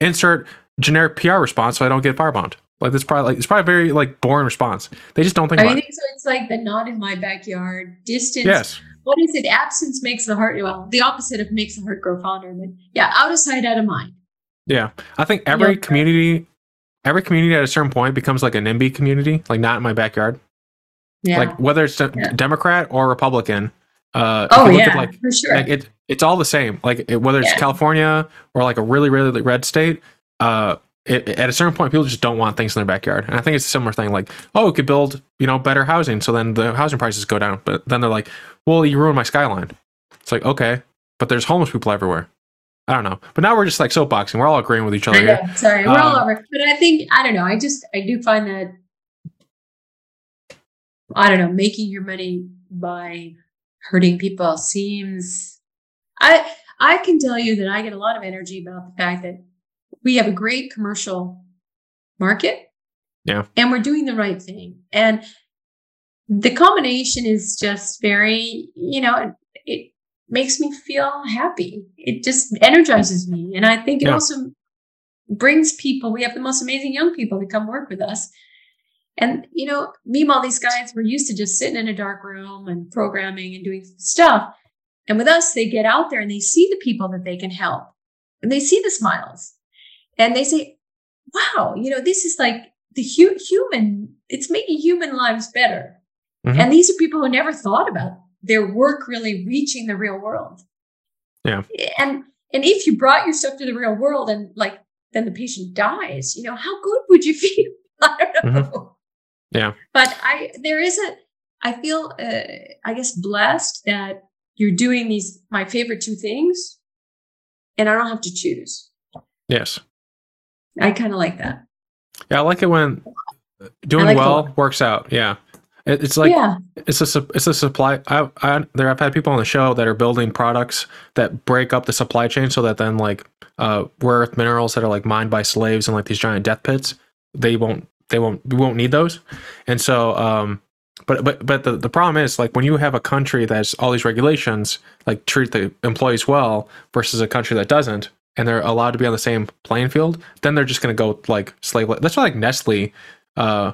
Insert generic PR response so I don't get firebombed. Like this probably like it's probably a very like boring response. They just don't think I about think it. so. It's like the not in my backyard distance. Yes. What is it? Absence makes the heart. Well, the opposite of makes the heart grow fonder. But yeah, out of sight, out of mind. Yeah, I think every community, every community at a certain point becomes like a NIMBY community, like not in my backyard. Yeah. Like whether it's a Yeah. Democrat or Republican. Uh, oh yeah, like for sure. like it, it's all the same. Like it, whether it's Yeah. California or like a really really red state. Uh, it, at a certain point, people just don't want things in their backyard, and I think it's a similar thing. Like, oh, we could build you know better housing, so then the housing prices go down. But then they're like, well, you ruined my skyline. It's like okay, but there's homeless people everywhere. I don't know, but now we're just like soapboxing. We're all agreeing with each other here. Sorry, we're all Um, over. But I think I don't know. I just I do find that I don't know making your money by hurting people seems. I I can tell you that I get a lot of energy about the fact that we have a great commercial market. Yeah. and we're doing the right thing, and the combination is just very you know it, it makes me feel happy. It just energizes me, and I think it Yeah. also brings people. We have the most amazing young people that come work with us. And, you know, meanwhile, these guys were used to just sitting in a dark room and programming and doing stuff. And with us, they get out there and they see the people that they can help and they see the smiles and they say, wow, you know, this is like the hu- human, it's making human lives better. Mhm. And these are people who never thought about their work really reaching the real world. Yeah. And, and if you brought your stuff to the real world and like, then the patient dies, you know, how good would you feel? I don't know. Yeah. But I, there is a, I feel, uh, I guess, blessed that you're doing these, my favorite two things, and I don't have to choose. Yes. I kind of like that. Yeah, I like it when doing like well works out. Yeah, it, it's like yeah. it's a it's a supply. I, I there I've had people on the show that are building products that break up the supply chain so that then like uh rare earth minerals that are like mined by slaves in like these giant death pits they won't they won't we won't need those and so um but but but the, the problem is like when you have a country that's all these regulations like treat the employees well versus a country that doesn't and they're allowed to be on the same playing field then they're just going to go like slave that's why like nestle uh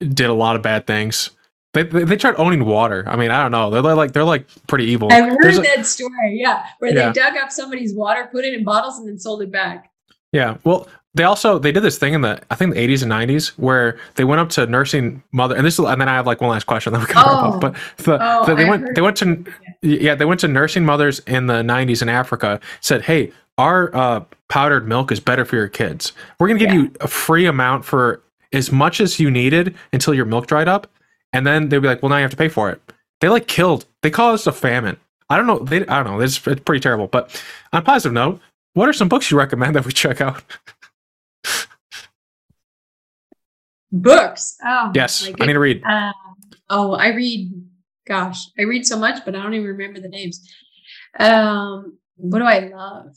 did a lot of bad things they, they, they tried owning water i mean i don't know they're like they're like pretty evil I've heard There's a- that story. Yeah. Where Yeah. they dug up somebody's water, put it in bottles, and then sold it back. Yeah. Well, they also they did this thing in the I think the 80s and 90s where they went up to nursing mother and this is and then I have like one last question then we can wrap Oh. up. But the, Oh, the- they I went they went to yeah they went to nursing mothers in the 90s in Africa said hey our uh, powdered milk is better for your kids. We're gonna give Yeah. you a free amount for as much as you needed until your milk dried up, and then they'd be like, well now you have to pay for it. They like killed. They caused a famine. I don't know. They I don't know. It's, it's pretty terrible. But on a positive note, what are some books you recommend that we check out? Books. Oh, Yes, I need to read. Uh, oh, I read. Gosh, I read so much, but I don't even remember the names. Um, what do I love?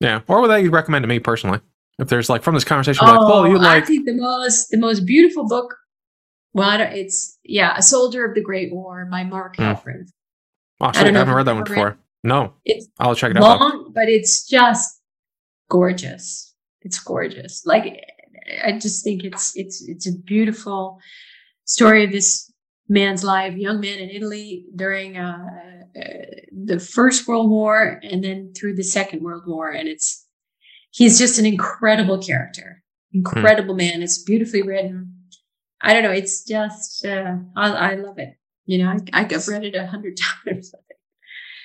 Yeah, or that you'd recommend to me personally? If there's like from this conversation, like, well, you Oh, I like, think the most the most beautiful book. Well, I don't, it's yeah, A Soldier of the Great War by Mark Hmm. Helprin. oh, I I, know haven't read that one before. No, It's I'll check it out. long, but it's just gorgeous. It's gorgeous. Like I just think it's it's it's a beautiful story of this man's life, young man in Italy during uh, the First World War and then through the Second World War, and it's he's just an incredible character, incredible man. It's beautifully written. I don't know. It's just uh, I, I love it. You know, I, I've read it a hundred times.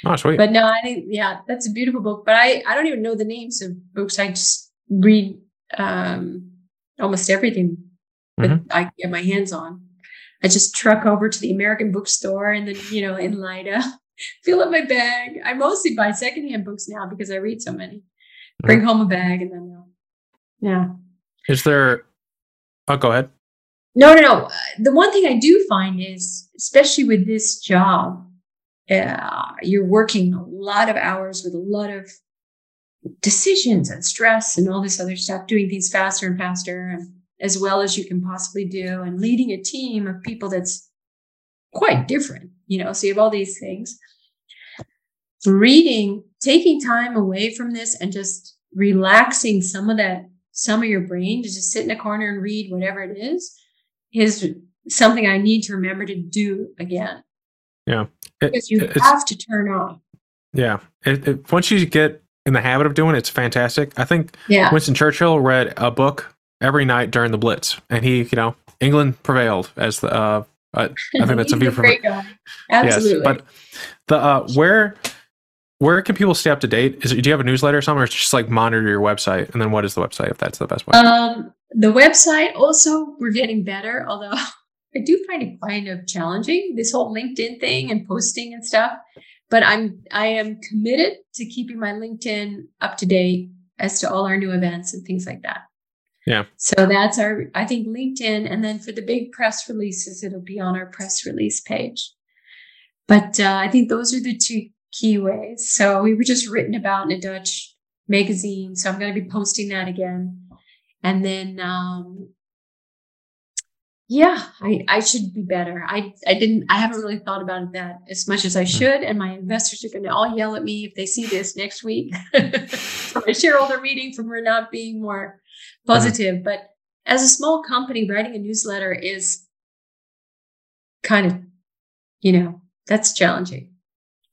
Oh, sweet. But no, I think yeah, that's a beautiful book. But I I don't even know the names of books. I just read um almost everything that Mhm. I get my hands on. I just truck over to the American bookstore and then, you know, in Lida, fill up my bag. I mostly buy secondhand books now because I read so many. Bring home a bag and then, uh, yeah. Is there? Oh, go ahead. No, no, no. The one thing I do find is, especially with this job, uh, you're working a lot of hours with a lot of decisions and stress and all this other stuff, doing things faster and faster, and as well as you can possibly do, and leading a team of people that's quite different, you know. So you have all these things. Reading, taking time away from this and just relaxing some of that, some of your brain to just sit in a corner and read whatever it is, is something I need to remember to do again. Yeah. It, because you have to turn off. Yeah. It, it, once you get in the habit of doing it, it's fantastic. I think yeah. Winston Churchill read a book every night during the Blitz, and he, you know, England prevailed as the. Uh, I think that's a view from. Absolutely. Yes, but the uh, where where can people stay up to date? Is it, do you have a newsletter or something, or just like monitor your website? And then what is the website if that's the best way? Um, the website also we're getting better, although I do find it kind of challenging this whole LinkedIn thing and posting and stuff. But I'm I am committed to keeping my LinkedIn up to date as to all our new events and things like that. Yeah. So that's our I think LinkedIn, and then for the big press releases, it'll be on our press release page. But uh, I think those are the two key ways. So we were just written about in a Dutch magazine. So I'm going to be posting that again. And then, um, yeah, I, I should be better. I, I didn't, I haven't really thought about that as much as I hmm. should. And my investors are going to all yell at me if they see this next week for my shareholder meeting for not being more. Positive. Mm-hmm. But as a small company, writing a newsletter is kind of, you know, that's challenging.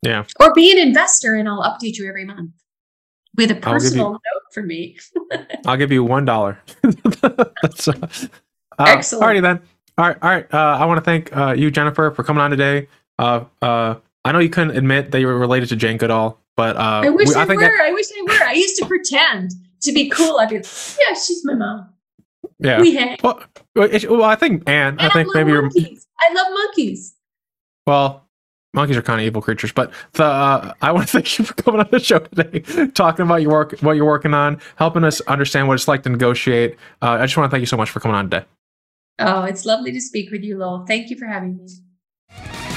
Yeah. Or be an investor and I'll update you every month with a personal you, note for me. I'll give you one dollar. That's uh, uh, excellent. Alrighty then. All right, all right. Uh, I want to thank uh, you, Jennifer, for coming on today. Uh, uh, I know you couldn't admit that you were related to Jane Goodall, but uh, I wish we, I, I were. I wish I were. I used to pretend to be cool. I'd be, like, yeah, she's my mom. Yeah. We hang. Well, well I think Anne. I, I think maybe monkeys. you're. I love monkeys. Well, monkeys are kind of evil creatures. But the uh, I want to thank you for coming on the show today, talking about your work, what you're working on, helping us understand what it's like to negotiate. Uh, I just want to thank you so much for coming on today. Oh, it's lovely to speak with you, Lowell. Thank you for having me.